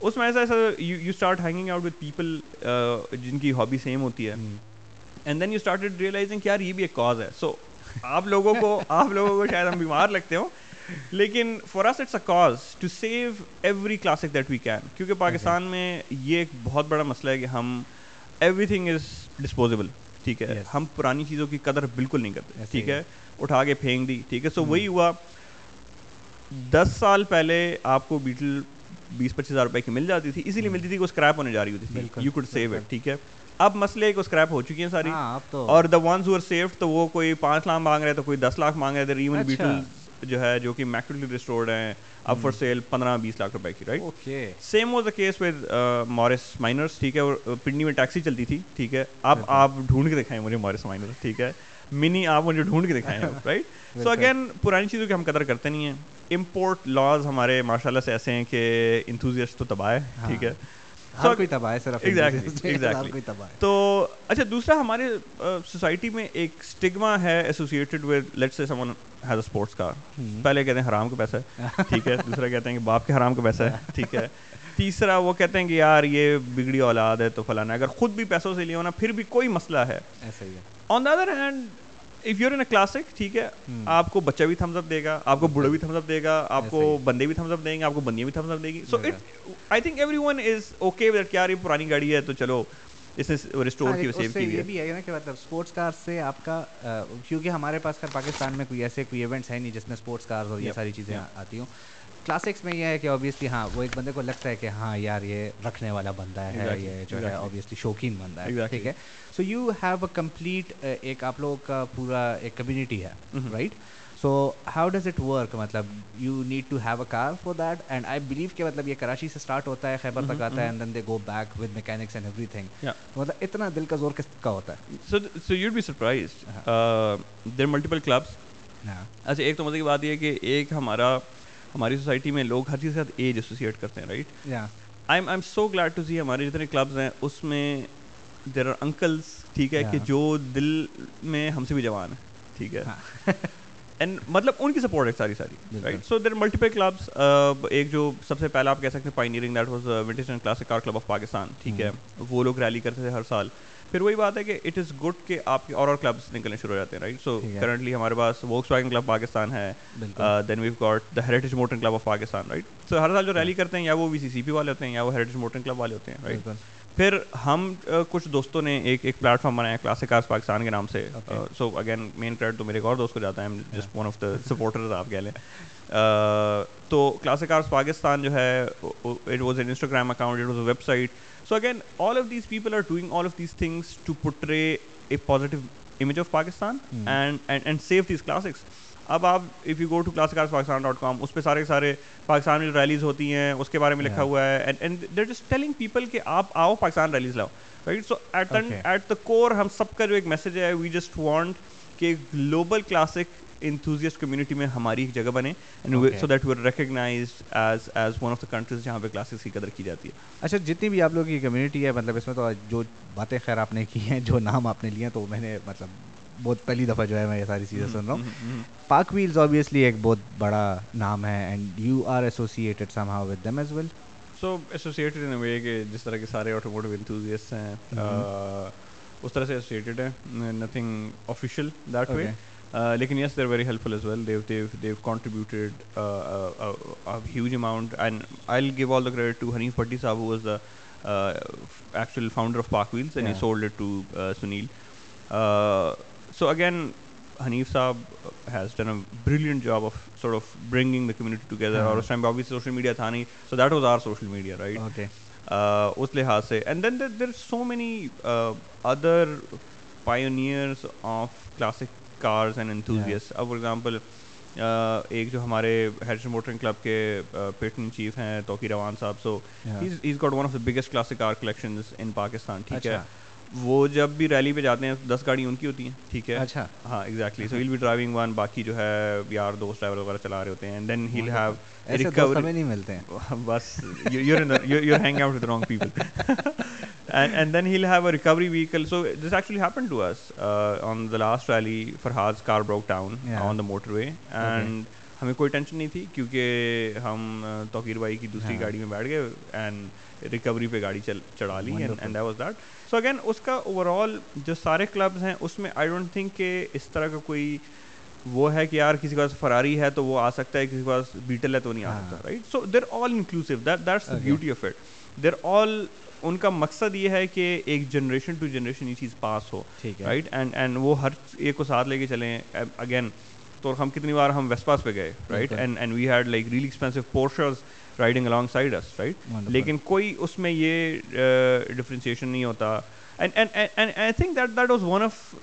اس میں ایسا ایسا you start hanging out with people جن کی ہابی سیم ہوتی ہے. And then you started realizing کہ یار یہ بھی ایک کاز ہے. سو آپ لوگوں کو آپ لوگوں کو شاید ہم بیمار لگتے ہوں. لیکن for us it's a cause to save every classic that we can کیونکہ پاکستان میں یہ ایک بہت بڑا مسئلہ ہے کہ ہم ایوری تھنگ از ڈسپوزیبل ٹھیک ہے؟ ہم پرانی چیزوں کی قدر بالکل نہیں کرتے. ٹھیک ہے؟ اٹھا کے پھینک دی. ٹھیک ہے؟ سو وہی ہوا دس سال پہلے آپ کو بیٹل بیس پچیس ہزار روپے کی مل جاتی تھی اسی لیے ملتی تھی کہ وہ اسکریپ ہونے جا رہی ہوتی تھی۔ یو کوڈ سیو اٹ ٹھیک ہے۔ اب مسئلے کو اسکریپ ہو چکی ہیں ساری۔ ہاں، اور دا ونز ہو سیف تو وہ کوئی پانچ لاکھ مانگ رہے تو کوئی دس لاکھ مانگ رہے۔ تھے ایون بیٹل جو ہے جو کہ میکٹلی ریسٹورڈ ہیں اب فار سیل پندرہ بیس لاکھ روپے کی right same was the case with Morris Minors ٹھیک ہے۔ اور پنڈی میں ٹیکسی چلتی تھی ٹھیک ہے۔ اب آپ ڈھونڈ کے دکھائیں مجھے مورس مائنرس ٹھیک ہے۔ منی آپ مجھے ڈھونڈ کے دکھائیں رائٹ سو اگین پرانی چیزوں کی ہم قدر کرتے نہیں ہیں۔ امپورٹ لاز ہمارے ماشاء اللہ سے ایسے ہیں کہ انتھوزیسٹ تو تباہ ہے ٹھیک ہے؟ تو اچھا دوسرا ہمارے سوسائٹی میں ایک اسٹگما ہے ایسوسیٹیڈ ود لیٹ سے سمن ہیز اے اسپورٹس کار پہلے کہتے ہیں حرام کا پیسہ ہے ٹھیک ہے؟ دوسرا کہتے ہیں کہ باپ کے حرام کا پیسہ ہے ٹھیک ہے؟ تیسرا وہ کہتے ہیں کہ یار یہ بگڑی اولاد ہے تو فلانا اگر خود بھی پیسوں سے لیا ہونا پھر بھی کوئی مسئلہ ہے۔ On the other hand if you're in classic ٹھیک ہے آپ کو بچہ بھی تھمز اپ دے گا آپ کو بوڑھا بھی تھمز اپ دے گا آپ کو بندے بھی تھمز اپ دیں گے آپ کو بندیاں بھی تھمز اپ دے گی so it I think everyone is okay with کیا یہ پرانی گاڑی ہے تو چلو اس نے ریسٹور کی سیو کی یہ بھی ہے نا کہ مطلب اسپورٹس کار سے آپ کا کیونکہ ہمارے پاس پاکستان میں کوئی ایسے کوئی ایونٹس ہے نہیں جس میں اسپورٹس کار اور یہ ساری چیزیں آتی ہوں۔ کلاسکس میں یہ ہے کہ اوبیسلی ہاں وہ ایک بندے کو لگتا ہے کہ ہاں یار یہ رکھنے والا بندہ ہے یہ جو ہے اوبیسلی شوقین بندہ ہے ٹھیک ہے؟ So you have a complete ایک آپ لوگوں کا پورا ایک کمیونٹی ہے right so how does it work مطلب you need to have a car for that and I believe کہ مطلب یہ کراچی سے اسٹارٹ ہوتا ہے خیبر تک آتا ہے and then they go back with mechanics and everything مطلب اتنا دل کا زور کس کا ہوتا ہے؟ So so you be surprise there multiple clubs اچھا ایک تو مزے کی بات یہ ہے کہ ایک ہمارا ہماری سوسائٹی میں لوگ ہر چیز کے ساتھ ایج ایسوسیٹ کرتے ہیں right I am so glad to see ہمارے جتنے کلبز ہیں اس میں دیر آر انکلس ٹھیک ہے کہ جو دل میں ہم سے بھی جوان ہیں ٹھیک ہے؟ اینڈ مطلب ان کی سپورٹ ہے sorry sorry right so there multiple clubs ایک جو سب سے پہلا آپ کہہ سکتے ہیں pioneering that was vintage and classic car club of Pakistan ٹھیک ہے؟ وہ لوگ ریلی کرتے تھے ہر سال۔ پھر وہی بات ہے کہ اٹ از گڈ کہ آپ کے اور اور کلبس نکلنے شروع ہو جاتے ہیں رائٹ سو کرنٹلی ہمارے پاس ووکس ویگن کلب پاکستان ہے then we've got the heritage motor club of Pakistan right so ہر سال جو ریلی کرتے ہیں یا وہ وی سی سی پی والے ہوتے ہیں یا وہ ہیریٹیج موٹر کلب والے ہوتے ہیں رائٹ پھر ہم کچھ دوستوں نے ایک ایک پلیٹ فارم بنایا کلاسک کارس پاکستان کے نام سے سو اگین مین کریڈٹ تو میرے ایک اور دوست کو جاتا ہے just one of the supporters آپ کہہ لیں۔ تو کلاسک کارس پاکستان جو ہے it was an Instagram account it was a website so again all of these people are doing all of these things to portray a positive image of Pakistan and and save these classics اب آپ if you go to class cars Pakistan dot com اس پہ سارے سارے پاکستان میں release ہوتی ہیں اس کے بارے میں لکھا ہوا ہے and they're just telling people کہ آپ آؤ پاکستان ریلیز لاؤ right so at at the core ہم سب کا جو ایک میسج ہے وی جسٹ وانٹ کہ گلوبل کلاسک انتھوزیسٹ کمیونٹی میں ہماری ایک جگہ بنے so that we're recognised as as one of the countries جہاں پہ کلاسز کی قدر کی جاتی ہے. اچھا جتنی بھی آپ لوگوں کی کمیونٹی ہے مطلب اس میں تو جو باتیں خیر آپ نے کی ہیں جو نام آپ نے لیے ہیں تو میں نے مطلب بہت پہلی دفعہ جو ہے میں یہ ساری چیزیں سن رہا ہوں۔ پاک ویلز آبویسلی ایک بہت بڑا نام ہے and you are associated somehow with them as well so associated in way کہ جس طرح کے سارے آٹوموٹیو انتھوزیسٹ ہیں اس طرح سے ایسوسیٹیڈ ہیں نتھنگ آفیشیل دیٹ وے لیکن yes they're very helpful as well they've they've they've contributed huge amount and I give all the credit to Hanif Bhatti sahib was the actual founder of PakWheels and he sold to Sunil so again Hanif sahib has done a brilliant job of sort of bringing the community together اور اس time پہ obviously social media تھا نہیں so that was our social media right اس لحاظ سے and then there so many other pioneers of classic cars and enthusiasts اب for example ایک جو ہمارے ہیڈسن موٹرنگ کلب کے پیٹن چیف ہیں توقی روان sahab so got one of the biggest classic car collection in Pakistan ٹھیک ہے وہ جب بھی ریلی پہ جاتے ہیں دس گاڑی ان کی ہوتی ہیں ٹھیک ہے؟ اچھا۔ ہاں exactly so we'll be driving one باقی جو ہے یار دوست ڈرائیور وغیرہ چلا رہے ہوتے ہیں. دین ہیل ہیو ریکوری نہیں ملتے ہیں۔ بس you hang out with wrong people then he'll have a recovery vehicle. So this actually happened to us uh, on the last rally. Farhad's car broke down yeah. on the motorway, and okay. ہمیں کوئی tension نہیں تھی کیونکہ ہم توقیر بھائی کی دوسری گاڑی میں بیٹھ گئے اینڈ ریکوری پہ گاڑی چڑھا لی and was that so again اس کا اوور آل جو سارے کلبز ہیں اس میں آئی ڈونٹ تھنک کہ اس طرح کا کوئی وہ ہے کہ یار کسی کے پاس فراری ہے تو وہ آ سکتا ہے کسی کے پاس بیٹل ہے تو نہیں آ سکتا right so there all inclusive that that's beauty of it there all ان کا مقصد یہ ہے کہ ایک جنریشن ٹو جنریشن یہ چیز پاس ہو رائٹ اینڈ اینڈ وہ ہر ایک کو ساتھ لے کے چلیں۔ اگین تو ہم کتنی بار ہم ویسپاس پہ گئے right and and we had like really expensive Porsches riding along side us right لیکن کوئی اس میں یہ ڈفرینسیشن نہیں ہوتا. And and and I think that that was one of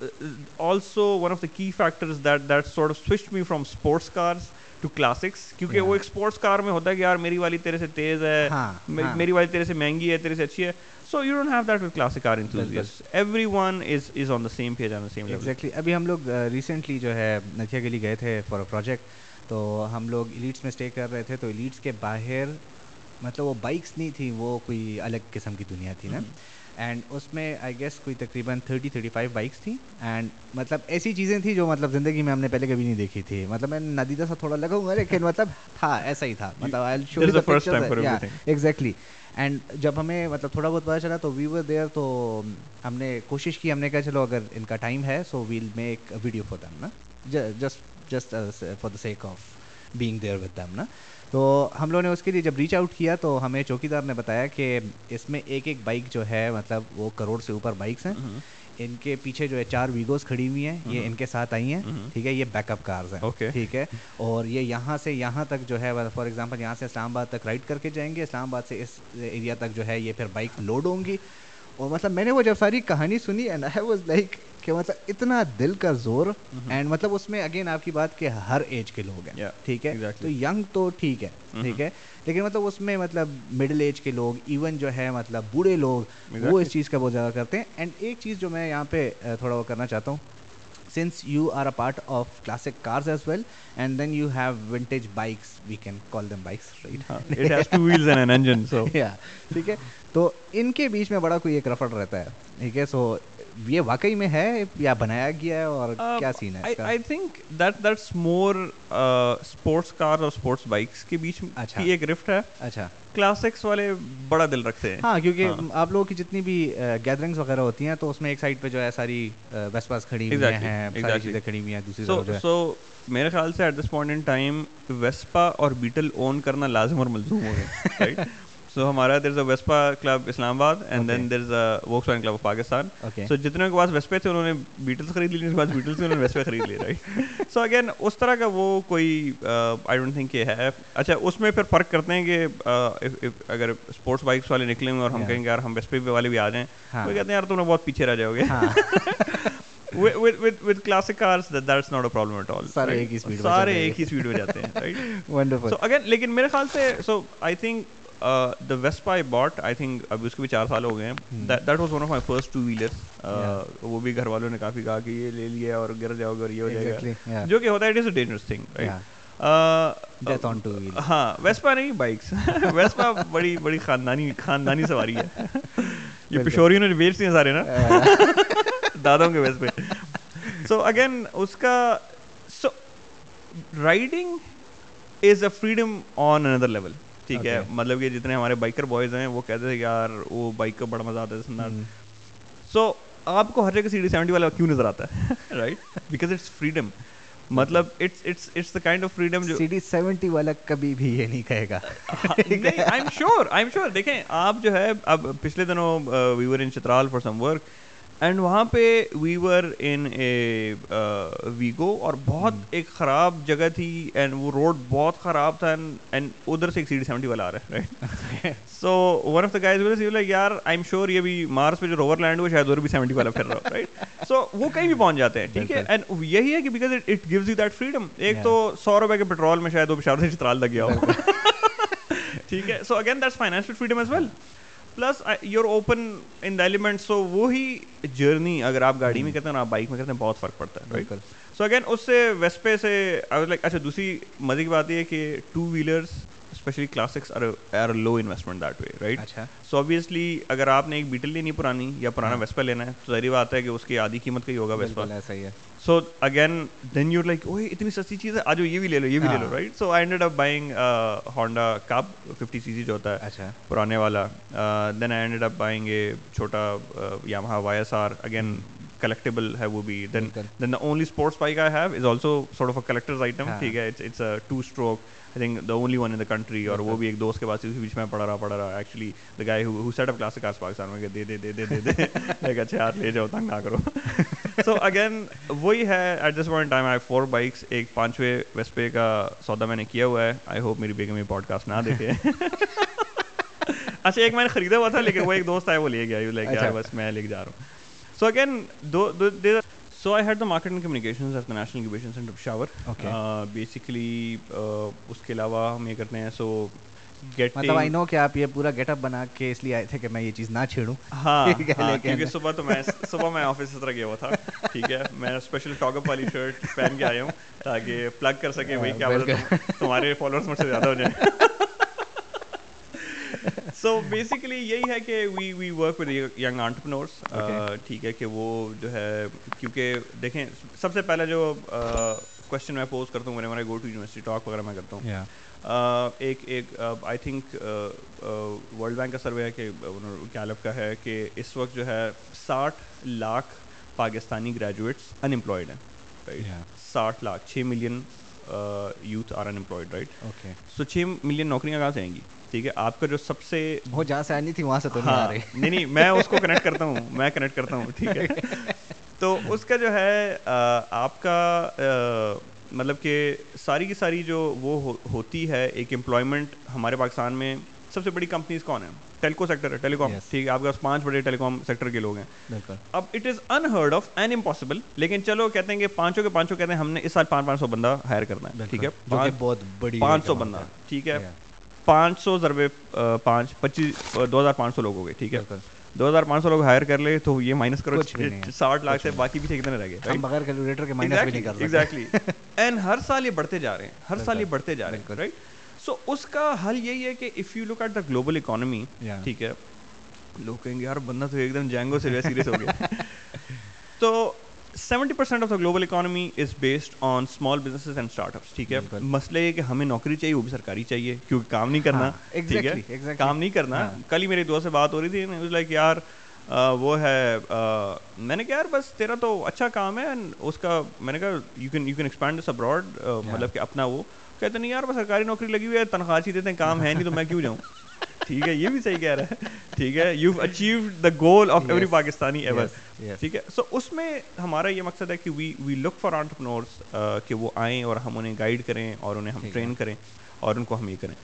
also one of the key factors that that sort of switch me from sports cars to classics کیونکہ وہ ایک اسپورٹس کار میں ہوتا ہے کہ یار میری والی تیرے سے تیز ہے میری والی تیرے سے مہنگی ہے تیرے سے اچھی ہے۔ So you don't have that with classic car enthusiast everyone is is on the same page on the same exactly ابھی ہم لوگ ریسنٹلی جو ہے نتھیا گلی گئے تھے فار اے پروجیکٹ تو ہم لوگ ایلیٹس میں اسٹے کر رہے تھے تو ایلیٹس کے باہر مطلب وہ بائکس نہیں تھیں وہ کوئی الگ قسم کی دنیا تھی نا۔ اینڈ اس میں آئی گیس کوئی تقریباً تھرٹی تھرٹی فائیو بائکس تھیں۔ اینڈ مطلب ایسی چیزیں تھیں جو مطلب زندگی میں ہم نے پہلے کبھی نہیں دیکھی تھی۔ مطلب میں ندیدہ سا تھوڑا لگا ہوں لیکن مطلب تھا ایسا ہی تھا۔ مطلب ایگزیکٹلی اینڈ جب ہمیں مطلب تھوڑا بہت پتا چلا تو وی ور دیئر تو ہم نے کوشش کی ہم نے کہا چلو اگر ان کا ٹائم ہے so we'll make video for them نا۔ Just just for the sake of being there with them نا تو ہم لوگوں نے اس کے لیے جب ریچ آؤٹ کیا تو ہمیں چوکی دار نے بتایا کہ اس میں ایک ایک بائک جو ہے مطلب وہ کروڑ سے اوپر بائکس ہیں۔ ان کے پیچھے جو ہے چار ویگوز کھڑی ہوئی ہیں۔ یہ ان کے ساتھ آئی ہیں۔ ٹھیک ہے یہ بیک اپ کارز ہیں ٹھیک ہے۔ اور یہ یہاں سے یہاں تک جو ہے فار ایگزامپل یہاں سے اسلام آباد تک رائڈ کر کے جائیں گے۔ اسلام آباد سے اس ایریا تک جو ہے یہ پھر بائک لوڈ ہوں گی۔ اور مطلب میں نے وہ جب ساری کہانی سنی اینڈ آئی واز لائک کہ مطلب اتنا دل کا زور اینڈ مطلب اس میں اگین آپ کی بات کہ ہر ایج کے لوگ ہیں ٹھیک ہے؟ تو ینگ تو ٹھیک ہے ٹھیک ہے؟ لیکن مطلب اس میں مطلب مڈل ایج کے لوگ ایون جو ہے مطلب بوڑھے لوگ وہ اس چیز کا بہت زیادہ کرتے ہیں. اینڈ ایک چیز جو میں یہاں پہ تھوڑا وہ کرنا چاہتا ہوں since you are a part of classic cars as well and then you have vintage bikes we can call them bikes ٹھیک ہے؟ تو ان کے بیچ میں بڑا کوئی ایک رفڑ رہتا ہے ٹھیک ہے؟ سو یہ واقعی میں ہے یا بنایا گیا ہے اور کیا سین ہے I think that that's more sports car اور اسپورٹس بائکس کے بیچ اچھا۔ ایک رفٹ ہے۔ اچھا۔ کلاسکس والے بڑا دل رکھتے ہیں۔ ہاں کیونکہ آپ لوگوں کی جتنی بھی گیدرنگس وغیرہ ہوتی ہیں تو اس میں ایک سائڈ پہ جو ہے ساری ویسٹ پاس کھڑی ہوئی ہیں ساری چیزیں کھڑی ہوئی ہیں دوسری طرف سو میرے خیال سے at this point in time Vespa اور بیٹل اون کرنا لازم اور ملزوم ہو گیا سو ہمارا دیر is a Vespa club Islamabad and then there is a Volks van club of Pakistan so جتنے کے پاس ویسپے تھے انہوں نے بیٹلس خرید لی کے پاس بیٹلس انہوں نے ویسپے خرید لی رائٹ سو اگین اس طرح کا وہ کوئی آئی ڈونٹ تھنک یہ ہے. اچھا اس میں پھر فرق کرتے ہیں کہ اگر اسپورٹس بائکس والے نکلیں گے اور ہم کہیں گے یار ہم ویسپے والے بھی آ جائیں وہ کہتے ہیں یار تم نے بہت پیچھے رہ جاؤ گے. لیکن میرے خیال سے so I think the Vespa I bought I think ابھی اس کے بھی چار سال ہو گئے ہیں that was one of my first two wheeler وہ بھی گھر والوں نے کافی کہا کہ یہ لے لیا اور گر جاؤ گے اور یہ ہو جائے گا جو کہ ہوتا ہے it is a dangerous thing ہاں ویسپا نہیں بائکس ویسپا بڑی بڑی خاندانی خاندانی سواری ہے یہ پشوریوں نے سارے نا دادوں کے ویس پہ سو اگین اس کا so riding is a freedom on another level ٹھیک ہے مطلب کہ جتنے ہمارے بائکر بوائز ہیں وہ کہتے تھے کہ یار وہ بائک کا بڑا مزہ آتا ہے سننا سو آپ کو ہر جگہ سی ڈی سیونٹی والا کیوں نظر آتا ہے؟ رائٹ بیکاز اٹس فریڈم مطلب it's it's it's the kind of freedom جو سی ڈی سیونٹی والا کبھی بھی یہ نہیں کہے گا۔ I am sure I am sure دیکھیں آپ جو ہے اب پچھلے دنوں we were in Chitral for some work and وہاں پہ ویور ان اے ویگو اور بہت ایک خراب جگہ تھی اینڈ وہ روڈ بہت خراب تھا اینڈ ادھر سے ایک سی ڈی سیونٹی والا آ رہا ہے right so one of the guys یار آئی ایم شیور یہ بھی مارس پہ جو روور لینڈ ہوا شاید ادھر بھی سیونٹی والا پھر رہا رائٹ سو وہ کہیں بھی پہنچ جاتے ہیں ٹھیک ہے? اینڈ یہی ہے کہ because it gives you that freedom ایک تو سو روپے کے پیٹرول میں شاید وہ بشار سے چترال لگ گیا ہو. ٹھیک ہے? So again that's financial freedom as well plus you're open in the element so وہی جرنی اگر آپ گاڑی میں کہتے ہیں آپ بائک میں کہتے ہیں بہت فرق پڑتا ہے بالکل سو اگین اس سے ویسپے سے لائک اچھا دوسری مزے کی بات یہ ہے کہ two wheelers especially classics are low investment that way right so obviously اگر آپ نے ایک بیٹل لینی پرانی یا پرانا ویسپا۔ لینا ہے تو ظاہری بات ہے کہ اس کی آدھی قیمت کا ہی ہوگا ویسپا صحیح ہے so again then you like oh اتنی سستی چیز ہے آج یہ بھی لے لو یہ بھی لے لو right so I ended up buying Honda Cub fifty C C جو ہوتا ہے اچھا پرانے والا then I ended up buying a چھوٹا Yamaha Y S R again collectible ہے وہ بھی then then the only sports bike I have is also sort of a collectors item ٹھیک ہے it's two stroke I think the only one in the country اور وہ بھی ایک دوست کے پاس اسی بیچ میں پڑھا رہا پڑھا رہا actually the guy who set up classics Pakistan میں دے دے دے دے دے دے ایک اچھے یار لے جاؤ تنگ نہ کرو سو اگین وہی ہے at this point time I four bikes ایک پانچویں ویسپے کا سودا میں نے کیا ہوا ہے آئی ہوپ میری بیگم یہ پوڈ کاسٹ نہ دیکھے اچھا ایک میں نے خریدا ہوا تھا لیکن وہ ایک دوست آیا وہ لے گیا لے گیا بس میں لے کے جا رہا ہوں so again so I head the market and communication of the national incubation centre Peshawar basically اس کے علاوہ ہم یہ کرتے ہیں سو مطلب آئی نو کہ آپ یہ پورا گیٹ اپ بنا کے اس لیے آئے تھے کہ میں یہ چیز نہ چھیڑوں ہاں کیونکہ صبح تو میں صبح میں آفس سے طرح گیا ہوا تھا ٹھیک ہے میں اسپیشل ٹاک اپ والی شرٹ پہن کے آیا ہوں تاکہ پلگ کر سکے وہی کیا تمہارے فالوورس مجھ سے زیادہ ہو جائیں سو بیسیکلی یہی ہے کہ we we work with young entrepreneurs ٹھیک ہے کہ وہ جو ہے کیونکہ دیکھیں سب سے پہلے جو کوشچن میں پوز کرتا ہوں میرے گو ٹو یونیورسٹی ٹاک وغیرہ میں کرتا ہوں ایک ایک آئی تھنک ورلڈ بینک کا سروے ہے کہ کیلپ کا ہے کہ اس وقت جو ہے ساٹھ lakh Pakistani graduates unemployed ہیں ساٹھ لاکھ چھ million youth are unemployed right so چھ ملین نوکریاں کہاں سے آئیں گی ٹھیک ہے آپ کا جو سب سے بہت جہاں سے آنی تھی وہاں سے تو نہیں رہے نہیں میں اس کو کنیکٹ کرتا ہوں میں کنیکٹ کرتا ہوں ٹھیک ہے۔ تو اس کا جو ہے آپ کا مطلب کہ ساری کی ساری جو وہ ہوتی ہے ایک امپلائمنٹ ہمارے پاکستان میں سب سے بڑی کمپنیز کون ہیں؟ ٹیلیکو سیکٹر ہے ٹیلی کام ٹھیک ہے آپ کے پاس پانچ بڑے ٹیلی کام سیکٹر کے لوگ ہیں۔ اب it is unheard of an impossible لیکن چلو کہتے ہیں کہ پانچوں کے پانچوں کہتے ہیں ہم نے اس سال پانچ پانچ سو بندہ ہائر کرنا ہے ٹھیک ہے۔ بہت بڑی پانچ سو بندہ ٹھیک ہے۔ پانچ سو ضربے پانچ پچیس دو ہزار پانچ سو لوگ ہو گئے ٹھیک ہے؟ دو ہزار پانچ سو لوگ ہائر کر لے تو یہ مائنس کرو ساٹھ لاکھ سے باقی بھی کتنے رہ گئے بغیر کیلکولیٹر کے مائنس بھی نہیں کر ایگزیکٹلی اینڈ ہر سال یہ بڑھتے جا رہے ہیں ہر سال یہ بڑھتے جا رہے ہیں رائٹ سو اس کا حل یہی ہے کہ if you look at the global economy ٹھیک ہے؟ لوگ کہیں گے یار بندہ تو ایک دم جینگو سے سیریس ہو گیا۔ تو seventy percent of the global economy is based on small business and startups ٹھیک ہے مسئلہ یہ کہ ہمیں نوکری چاہیے وہ بھی سرکاری چاہیے کیونکہ کام نہیں کرنا ٹھیک ہے کام نہیں کرنا۔ کل ہی میری دوست سے بات ہو رہی تھی لائک یار وہ ہے میں نے کہا یار بس تیرا تو اچھا کام ہے اس کا میں نے کہا you can you can expand this abroad مطلب کہ اپنا وہ کہتے نہیں یار بس سرکاری نوکری لگی ہوئی ہے تنخواہ ہی دیتے ہیں کام ہے نہیں تو میں کیوں جاؤں ٹھیک ہے یہ بھی صحیح کہہ رہا ہے۔ ٹھیک ہے you achieve the goal of every Pakistani ever ٹھیک ہے سو اس میں ہمارا یہ مقصد ہے کہ وی وی لک فار آنٹرپنورس کہ وہ آئیں اور ہم انہیں گائڈ کریں اور انہیں ہم ٹرین کریں اور ان کو ہم یہ کریں۔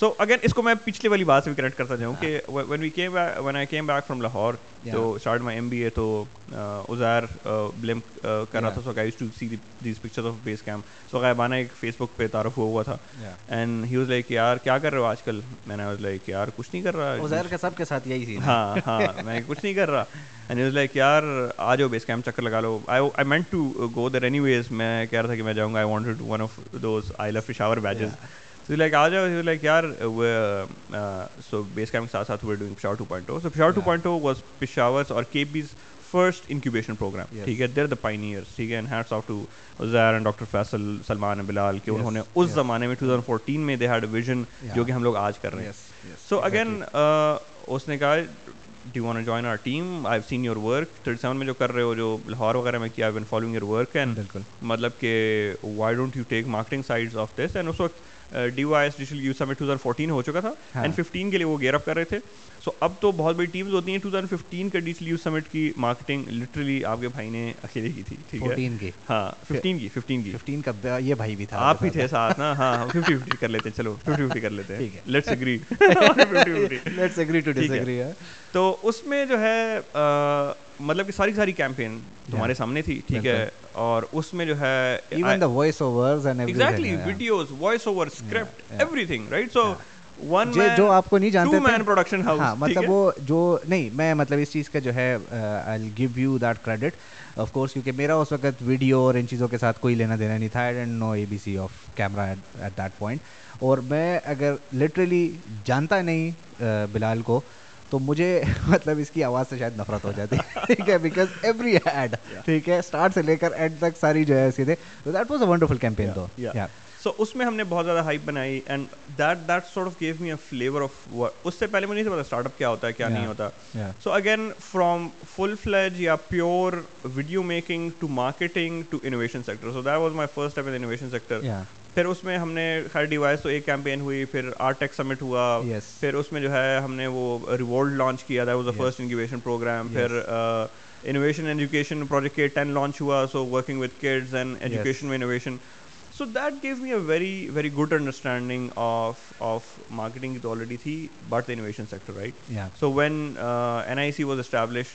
سو اگین اس کو میں پچھلے والی بات سے بھی کنیکٹ کرتا جاؤں کہ when we came when I came back from Lahore to start my M B A تو ازیر بلیم کر رہا تھا so guys to see these picture of base camp so غائبانہ ایک فیس بک پہ تعارف ہوا ہوا تھا اینڈ ہی واز لائک یار کیا کر رہے ہو آج کل میں نے واز لائک یار کچھ نہیں کر رہا ازیر کا سب کے ساتھ یہی سی ہاں ہاں میں کچھ نہیں کر رہا اینڈ واز لائک یار آ جاؤ بیس کیمپ چکر لگا لو I meant to go there anyways میں کہہ رہا تھا کہ میں جاؤں گا I wanted one of those I love Peshawar beaches تو لائک آ جاؤ لائک یار سو بیس کیمپ کے ساتھ ساتھ doing Peshawar two point so Peshawar two point was Peshawar اور کے بیز فرسٹ انکیوبیشن پروگرام ٹھیک ہے دیر دا پائنیئرس ٹھیک ہے اینڈ ہیڈس آف ٹو زیر اینڈ ڈاکٹر فیصل سلمان بلال کہ انہوں نے اس زمانے میں ٹو تھاؤزنڈ فورٹین میں دے ہیڈ ویژن جو کہ ہم لوگ آج کر رہے ہیں سو اگین اس نے کہا they want join our team I seen your work thirty seven میں جو کر رہے ہو جو لاہور وغیرہ میں کیا been following your work and مطلب کہ why don't you take marketing side of this and اس وقت D O I S digital youth summit two thousand fourteen ہو چکا تھا اینڈ ففٹین کے لیے وہ گیئر اپ کر رہے تھے۔ سو اب تو بہت بڑی ٹیمز ہوتی ہیں۔ ٹو تھاؤزنڈ ففٹین کا ڈیجیٹل یو سمٹ کی مارکیٹنگ لٹرلی آپ کے بھائی نے اکیلے کی تھی ٹھیک ہے؟ ہاں ففٹین کی ففٹین کی۔ ففٹین کا یہ بھائی بھی تھا۔ آپ بھی تھے ساتھ نا؟ ہاں ففٹی ففٹی کر لیتے چلو ففٹی ففٹی کر لیتے ہیں۔ Let's agree let's agree to disagree agree تو اس میں جو ہے مطلب کہ ساری ساری کیمپین تمہارے سامنے تھی ٹھیک ہے؟ اور اس میں جو ہے even the voice overs and exactly videos voice over script everything right so جو آپ کو نہیں جانتے ہاں مطلب وہ جو نہیں میں مطلب اس چیز کا جو ہے I give you that credit of course کیونکہ میرا اس وقت ویڈیو اور ان چیزوں کے ساتھ کوئی لینا دینا نہیں تھا I didn't know A B C of camera at that point اور میں اگر لٹرلی جانتا نہیں بلال کو تو مجھے مطلب اس کی آواز سے شاید نفرت ہو جاتی۔ ٹھیک ہے بیکاز ایوری ایڈ ٹھیک ہے اسٹارٹ سے لے کر اینڈ تک ساری جو ہے اس کے تھے that was a wonderful campaign تو سو اس میں ہم نے بہت زیادہ ہائپ بنائی and that that sort of gave me a flavour of اس سے پہلے مجھے نہیں پتا اسٹارٹ اپ کیا ہوتا ہے کیا نہیں ہوتا۔ So again from full fledge یا pure video making to marketing to innovation sector so that was my first step in innovation sector پھر اس میں ہم نے ہر ڈیوائس تو ایک کیمپین ہوئی پھر آر ٹیک سمٹ ہوا پھر اس میں جو ہے ہم نے وہ ریوولڈ لانچ کیا that was the first incubation program پھر انویشن ایجوکیشن پروجیکٹ کے ٹین لانچ ہوا so working with kids and education میں innovation so that gave me a very very good understanding of of marketing تو already تھی but the innovation sector right so when N I C was establish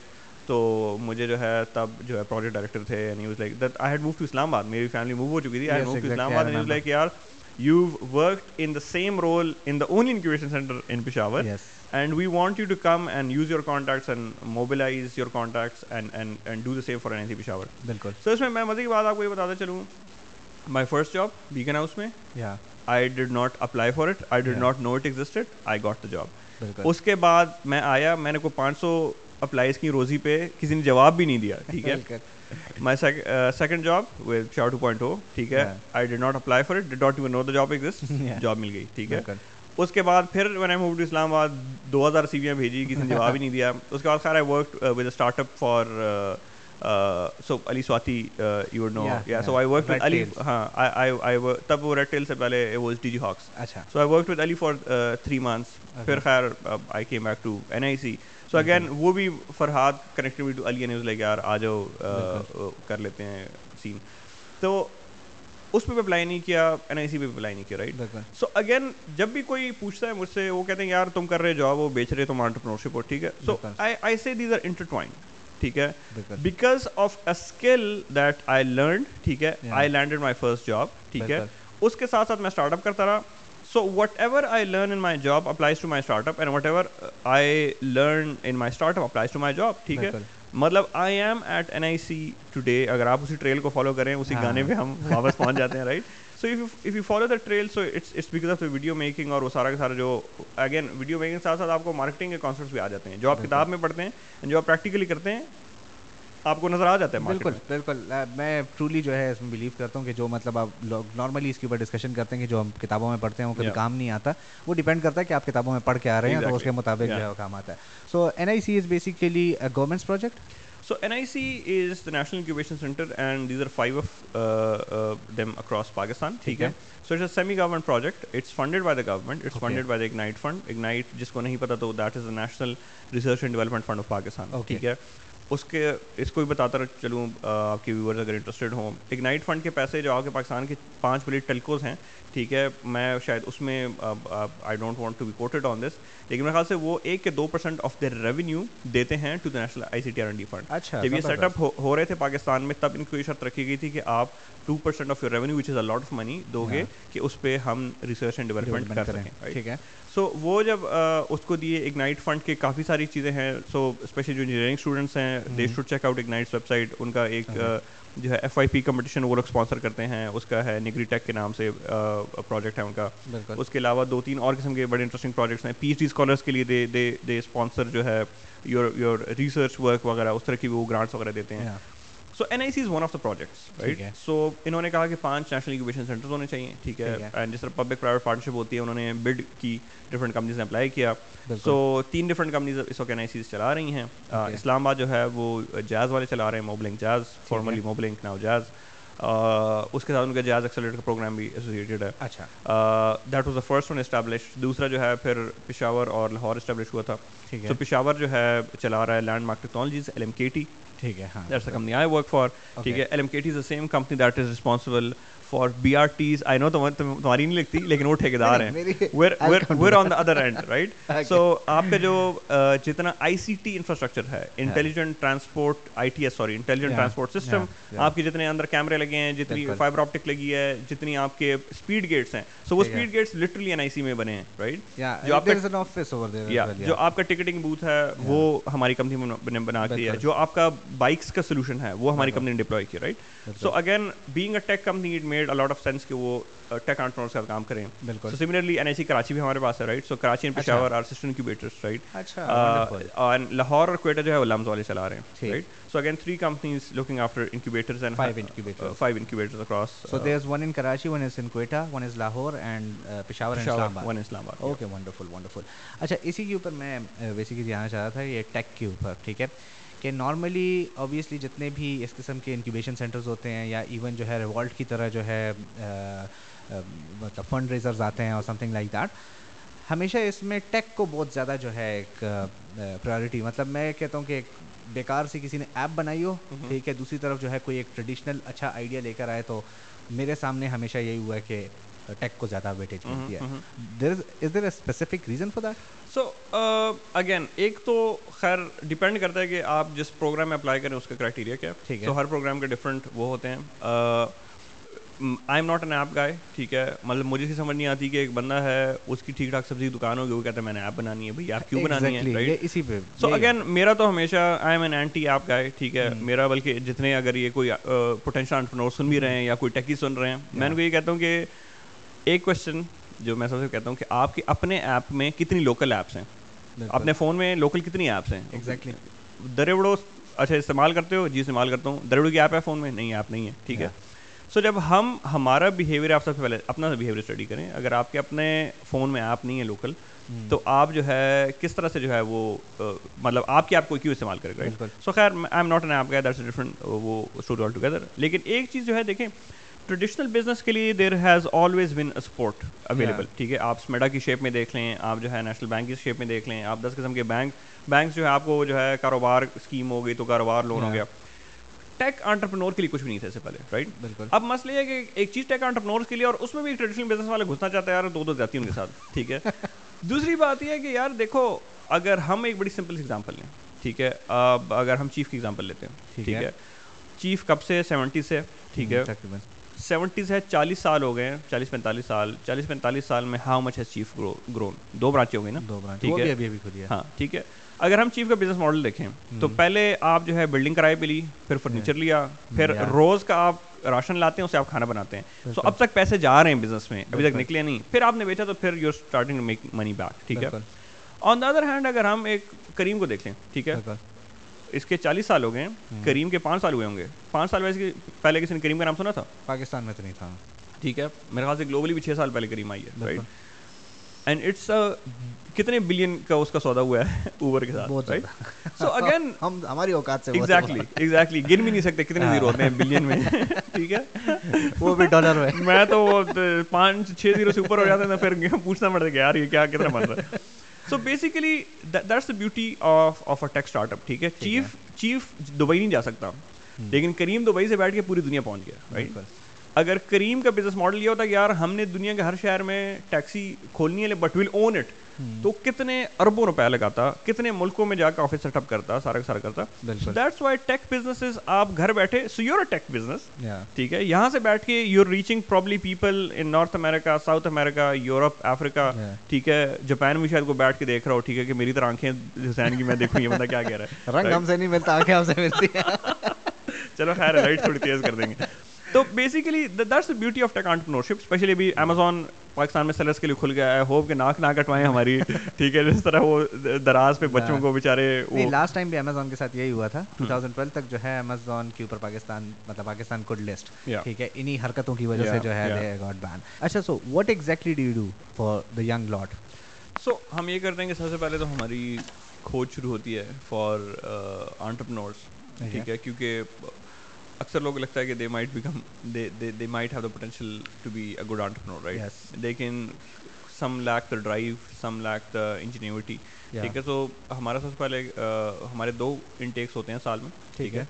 تو مجھے جو ہے تب جو ہے پروجیکٹ ڈائریکٹر تھے and was like that I had move to Islamabad میری فیملی موو ہو چکی تھی. آئی move to Islamabad and like یار you work in the same role in the only incubation centre in Peshawar and we want you to come and use your contacts and mobilise your contacts and and do the same for N C Peshawar بالکل so اس میں میں مزے کی بات آپ کو یہ بتاتا چلوں. مائی فرسٹ جاب بیگن ہاؤس میں. I did not apply for it I did not know it existed I got the job اس کے بعد میں آیا. میں نے کوئی پانچ سو اپلائیز کی روزی پہ کسی نے جواب بھی نہیں دیا ٹھیک ہے؟ My second job with show to point ہو ٹھیک ہے؟ I did not apply for it did not even know the job exist job مل گئی ٹھیک ہے؟ اس کے بعد پھر میں نے موو ٹو اسلام آباد دو ہزار سیویاں بھیجی کسی نے جواب ہی نہیں دیا۔ اس کے بعد خیر I work with startup for so Ali Swati you know یا so I work with Ali ہاں تب وہ ریڈ ٹیل سے پہلے واز ڈی جی ہاکس اچھا. So I work with Ali for three months پھر خیر I came back to N I C so again وہ بھی Farhad connectivity to Ali news like یار آ جاؤ کر لیتے ہیں سین تو اس پہ بھی اپلائی نہیں کیا این آئی سی پہ اپلائی نہیں کیا رائٹ سو اگین جب بھی کوئی پوچھتا ہے مجھ سے وہ کہتے ہیں یار تم کر رہے جاب وہ بیچ رہے تم آنٹرپرنورشپ ہو ٹھیک ہے؟ سو آئی سے دیز آر انٹرٹوائنڈ ٹھیک ہے؟ Because of a skill that I learn ٹھیک ہے؟ I landed my first job ٹھیک ہے؟ اس کے ساتھ ساتھ میں اسٹارٹ اپ کرتا رہا۔ So whatever I learn in my job applies to my startup and whatever I learn in my startup applies to my job ٹھیک ہے مطلب I am at N I C today اگر آپ اسی trail کو follow کریں اسی گانے پہ ہم واپس پہنچ جاتے ہیں right so if you follow the trail so it's it's because of video making اور وہ سارا کا سارا جو اگین ویڈیو میکنگ ساتھ ساتھ آپ کو مارکیٹنگ کے کانسیپٹس بھی آ جاتے ہیں جو آپ کتاب میں پڑھتے ہیں جو آپ پریکٹیکلی کرتے ہیں آپ کو نظر آ جاتا ہے بالکل بالکل. میں ٹرولی جو ہے اس میں بلیو کرتا ہوں کہ جو مطلب آپ لوگ نارملی اس کے اوپر ڈسکشن کرتے ہیں کہ جو ہم کتابوں میں پڑھتے ہیں وہ کبھی کام نہیں آتا. وہ ڈیپینڈ کرتا ہے کہ آپ کتابوں میں پڑھ کے آ رہے ہیں تو اس کے مطابق جو ہے کام آتا ہے. So N I C is basically government project so N I C is the national incubation centre and these are five of them across Pakistan ٹھیک ہے so it's a semi government project it's funded by the government it's funded by the Ignite fund Ignite جس کو نہیں پتا تو that is the national research and development fund of Pakistan ٹھیک ہے اس کے اس کو بھی بتاتا رہ چلوں آپ کے ویورز اگر انٹرسٹیڈ ہوں۔ اگنائٹ فنڈ کے پیسے جو آپ کے پاکستان کے پانچ بلی ٹیلکوز ہیں ٹھیک ہے میں شاید اس میں I don't want to be quoted on this لیکن میرے خیال سے وہ ایک کے دو پرسینٹ آف دیر ریونیو دیتے ہیں to the national I C T R and D fund اچھا جب یہ سیٹ اپ ہو رہے تھے پاکستان میں تب ان کو یہ شرط رکھی گئی تھی کہ آپ two percent of your revenue which is a lot of money دو گے کہ اس پہ ہم ریسرچ اینڈ ڈیولپمنٹ کر سکیں ٹھیک ہے۔ سو وہ جب اس کو دیے اگنائٹ فنڈ کے کافی ساری چیزیں ہیں سو اسپیشلی جو انجینئرنگ اسٹوڈنٹس ہیں they should check out Ignite's website ان کا ایک جو ہے ایف آئی پی کمپٹیشن وہ لوگ اسپانسر کرتے ہیں اس کا ہے نگری ٹیک کے نام سے پروجیکٹ ہے ان کا۔ اس کے علاوہ دو تین اور قسم کے بڑے انٹرسٹنگ پروجیکٹس ہیں۔ پی ایچ ڈی اسکالرس کے لیے دے دے دے اسپانسر جو ہے یور یور ریسرچ ورک وغیرہ اس طرح کی وہ گرانٹس وغیرہ دیتے ہیں۔ So N I C is one of the projects right so انہوں نے کہا کہ پانچ نیشنل انکوبیشن سینٹرز ہونے چاہیے ٹھیک ہے۔ اینڈ جس طرح پبلک پرائیویٹ پارٹنرشپ ہوتی ہے انہوں نے بلڈ کی ڈفرنٹ کمپنیز نے اپلائی کیا۔ سو تین ڈفرنٹ کمپنیز اس وقت این آئی سیز چلا رہی ہیں۔ اسلام آباد جو ہے وہ جاز والے چلا رہے ہیں Mobilink Jazz formerly Mobilink now Jazz اس کے ساتھ ان کا جاز ایکسلیٹر کا پروگرام بھی ایسوسیٹیڈ ہے۔ اچھا۔ That was the first one establish دوسرا جو ہے پھر پشاور اور لاہور اسٹیبلش ہوا تھا۔ تو پشاور جو ہے چلا رہا ہے Landmark Technologies L M K T ٹھیک ہے کمپنی آئی ورک فار ٹھیک ہے L M K T is the same company that is responsible for B R Ts I know تمہاری نہیں لکھتی لیکن وہ ٹھیکیدار ہیں. We're on the other end right so آپ کا جو جتنا آئی سی ٹی انفراسٹرکچر ہے intelligent transport I T S sorry intelligent transport system آپ کے جتنے اندر کیمرے لگے ہیں جتنی فائبر آپٹک لگی ہے جتنی آپ کے اسپیڈ گیٹس ہیں۔ سو وہ speed gates literally N I C میں بنے ہیں رائٹ جو آپ کا جو آپ کا ٹکٹنگ بوتھ ہے وہ ہماری کمپنی نے بنا کے ہے۔ جو آپ کا بائکس کا سولوشن ہے وہ ہماری کمپنی نے ڈپلوائے کیا right so again being a tech company it made a lot of sense کہ وہ ٹیک آنٹرپرنورس کا کام کریں۔ بالکل۔ Similarly N I C Karachi بھی ہمارے پاس ہے right so Karachi and Peshawar are system incubators right Lahore اور کوئٹہ جو ہے وہ لمز والے چلا رہے ہیں right so again three companies looking after incubators and five incubators five incubators across so there is one in Karachi one is in Quetta one is Lahore and Peshawar and Islamabad one اسلام آباد okay wonderful wonderful اچھا اسی کے اوپر میں basically جانا چاہ رہا تھا یہ ٹیک کے اوپر ٹھیک ہے؟ کہ نارملی اوبیسلی جتنے بھی اس قسم کے انکیوبیشن سینٹرز ہوتے ہیں یا ایون جو ہے ریوالٹ کی طرح جو ہے مطلب فنڈ ریزرز آتے ہیں اور سم تھنگ لائک دیٹ ہمیشہ اس میں ٹیک کو بہت زیادہ جو ہے ایک پرائورٹی مطلب میں کہتا ہوں کہ ایک بیکار سے کسی نے ایپ بنائی ہو ٹھیک ہے دوسری طرف جو ہے کوئی ایک ٹریڈیشنل اچھا آئیڈیا لے کر آئے تو میرے سامنے ہمیشہ یہی ہوا ہے کہ ٹیک کو زیادہ ویٹیج ملتی ہے. Is there a specific reason for that so again ایک تو خیر ڈپینڈ کرتا ہے کہ آپ جس پروگرام میں اپلائی کریں اس کا کرائٹیریا کیا ٹھیک ہے. تو ہر پروگرام کے ڈفرینٹ وہ ہوتے ہیں. I am not an app guy ٹھیک ہے. مطلب مجھے سمجھ نہیں آتی کہ ایک بندہ ہے اس کی ٹھیک ٹھاک سبزی دکان ہوگی وہ کہتا ہے میں نے ایپ بنانی ہے بھائی ایپ کیوں بنانی ہے اسی پہ سو اگین میرا تو ہمیشہ I am an anti app guy ٹھیک ہے. میرا بلکہ جتنے اگر یہ کوئی پوٹینشیل انٹرپرنور سن بھی رہے ہیں یا کوئی ٹیکی سن رہے ہیں میں ان کو یہ کہتا ہوں کہ ایک کوشچن جو میں سب سے کہتا ہوں کہ آپ کے اپنے ایپ میں کتنی لوکل ایپس ہیں؟ اپنے فون میں لوکل کتنی ایپس ہیں؟ ایگزیکٹلی دریوڑو اچھا استعمال کرتے ہو؟ جی استعمال کرتا ہوں۔ دریوڑو کی ایپ ہے فون میں؟ نہیں ایپ نہیں ہے۔ ٹھیک ہے۔ سو جب ہم ہمارا بیہیویئر آپ سب سے پہلے اپنا بیہیویئر اسٹڈی کریں۔ اگر آپ کے اپنے فون میں ایپ نہیں ہے لوکل تو آپ جو ہے کس طرح سے جو ہے وہ مطلب آپ کی آپ کو کیوں استعمال کرے گا؟ سو خیر I am not an app that's different وہ اسٹوری آل ٹوگیدر لیکن ایک چیز جو ہے دیکھیں ٹریڈیشنل بزنس کے لیے there has always been support available ٹھیک ہے؟ آپ اسمیڈا کی شیپ میں دیکھ لیں آپ جو ہے نیشنل بینک کی شیپ میں دیکھ لیں آپ دس قسم کے بینک بینکس جو ہے آپ کو جو ہے کاروبار اسکیم ہو گئی تو کاروبار لون ہو گیا۔ ٹیک آنٹرپرنور کے لیے کچھ بھی نہیں تھا اس سے پہلے رائٹ بالکل۔ اب مسئلہ یہ ہے کہ ایک چیز ٹیک آنٹرپرنور کے لیے اور اس میں بھی ٹریڈیشنل بزنس والے گھسنا چاہتے ہیں یار دو دو جاتی ان کے ساتھ ٹھیک ہے؟ دوسری بات یہ ہے کہ یار دیکھو اگر ہم ایک بڑی سمپل ایگزامپل لیں ٹھیک ہے؟ اب اگر ہم چیف کی ایگزامپل لیتے ہیں ٹھیک ہے۔ چیف کب سے؟ سیونٹی سے ٹھیک ہے؟ سیونٹی سے چالیس سال ہو گئے ہیں چالیس پینتالیس سال چالیس پینتالیس سال میں ہاؤ مچ ہے چیف گرون دو برانچیں ہو گئی نا؟ دو برانچ ٹھیک ہے؟ ہاں ٹھیک ہے۔ اگر ہم چیف کا بزنس ماڈل دیکھیں تو پہلے آپ جو ہے بلڈنگ کرائے پہ لی پھر فرنیچر لیا پھر روز کا آپ راشن لاتے ہیں اسے آپ کھانا بناتے ہیں۔ سو اب تک پیسے جا رہے ہیں بزنس میں ابھی تک نکلے نہیں۔ پھر آپ نے بیچا تو پھر you starting make money back ٹھیک ہے؟ آن دا ادر ہینڈ اگر ہم ایک کریم کو دیکھ لیں ٹھیک ہے؟ اس کے چالیس سال ہو گئے کریم کے پانچ سال ہوئے ہوں گے۔ پانچ سال ویسے پہلے کسی نے کریم کا نام سنا تھا؟ پاکستان میں تو نہیں تھا۔ ٹھیک ہے میرے خیال سے گلوبلی بھی چھ سال پہلے کریم آئی ہے رائٹ اینڈ اٹس کتنے بلین کا اس کا سودا ہوا ہے اوبر کے ساتھ سو اگین ہم ہماری اوقات سے ایگزیکٹلی ایگزیکٹلی گن بھی نہیں سکتے کتنے زیرو ہوتے ہیں بلین میں۔ ٹھیک ہے؟ وہ بھی ڈالر میں۔ میں تو پانچ چھ زیرو سے اوپر ہو جاتے ہیں پھر پوچھنا پڑتا ہے کہ یار یہ کیا کتنا بن رہا ہے؟ So basically that's the beauty of of a tech startup ٹھیک ہے چیف چیف دبئی نہیں جا سکتا لیکن کریم دبئی سے بیٹھ کے پوری دنیا پہنچ گیا رائٹ اگر کریم کا بزنس ماڈل یہ ہوتا کہ یار ہم نے دنیا کے ہر شہر میں ٹیکسی کھولنی ہے بٹ ول اون اٹ تو کتنے اربوں روپے لگاتا کتنے ملکوں میں جا کے آفس سیٹ اپ کرتا سارا سارا کرتا۔ دیٹس وائی ٹیک بزنس آپ گھر بیٹھے so your a take business ٹھیک ہے یہاں سے بیٹھ کے you reaching probably people in North America South America Europe Africa ٹھیک ہے جاپان میں شاید کو بیٹھ کے دیکھ رہا ہو ٹھیک ہے کہ میری طرح آنکھیں حسین کی میں دیکھوں یہ بندہ کیا کہہ رہا ہے؟ رنگ ہم سے نہیں ملتا آنکھیں ہم سے ملتی چلو خیر لائٹ تھوڑی تیز کر دیں گے۔ تو basically that's the beauty of tech entrepreneurship especially ابھی امیزون پاکستان میں سیلرس کے لیے کھل گیا ہے۔ ہوپ کہ ناک نہ کٹوائیں ہماری۔ ٹھیک ہے جس طرح وہ دراز پہ بچوں کو بیچارے لاسٹ ٹائم بھی امیزون کے ساتھ یہی ہوا تھا۔ ٹو تھاؤزینڈ ٹویلو تک جو ہے امیزون کے اوپر پاکستان مطلب پاکستان کوڈ لسٹ ٹھیک ہے انہی حرکتوں کی وجہ سے جو ہے گاٹ بین اچھا so what exactly do you do for the young lot so ہم یہ کرتے ہیں کہ سب سے پہلے تو ہماری کھوج شروع ہوتی ہے فار آنٹرپرنورس ٹھیک ہے کیونکہ اکثر لوگ لگتا ہے کہ they might become they might have the potential to be a good entrepreneur right لیکن some lack the drive some lack the ingenuity ٹھیک ہے؟ تو ہمارا سب سے پہلے ہمارے دو انٹیکس ہوتے ہیں سال میں ٹھیک ہے؟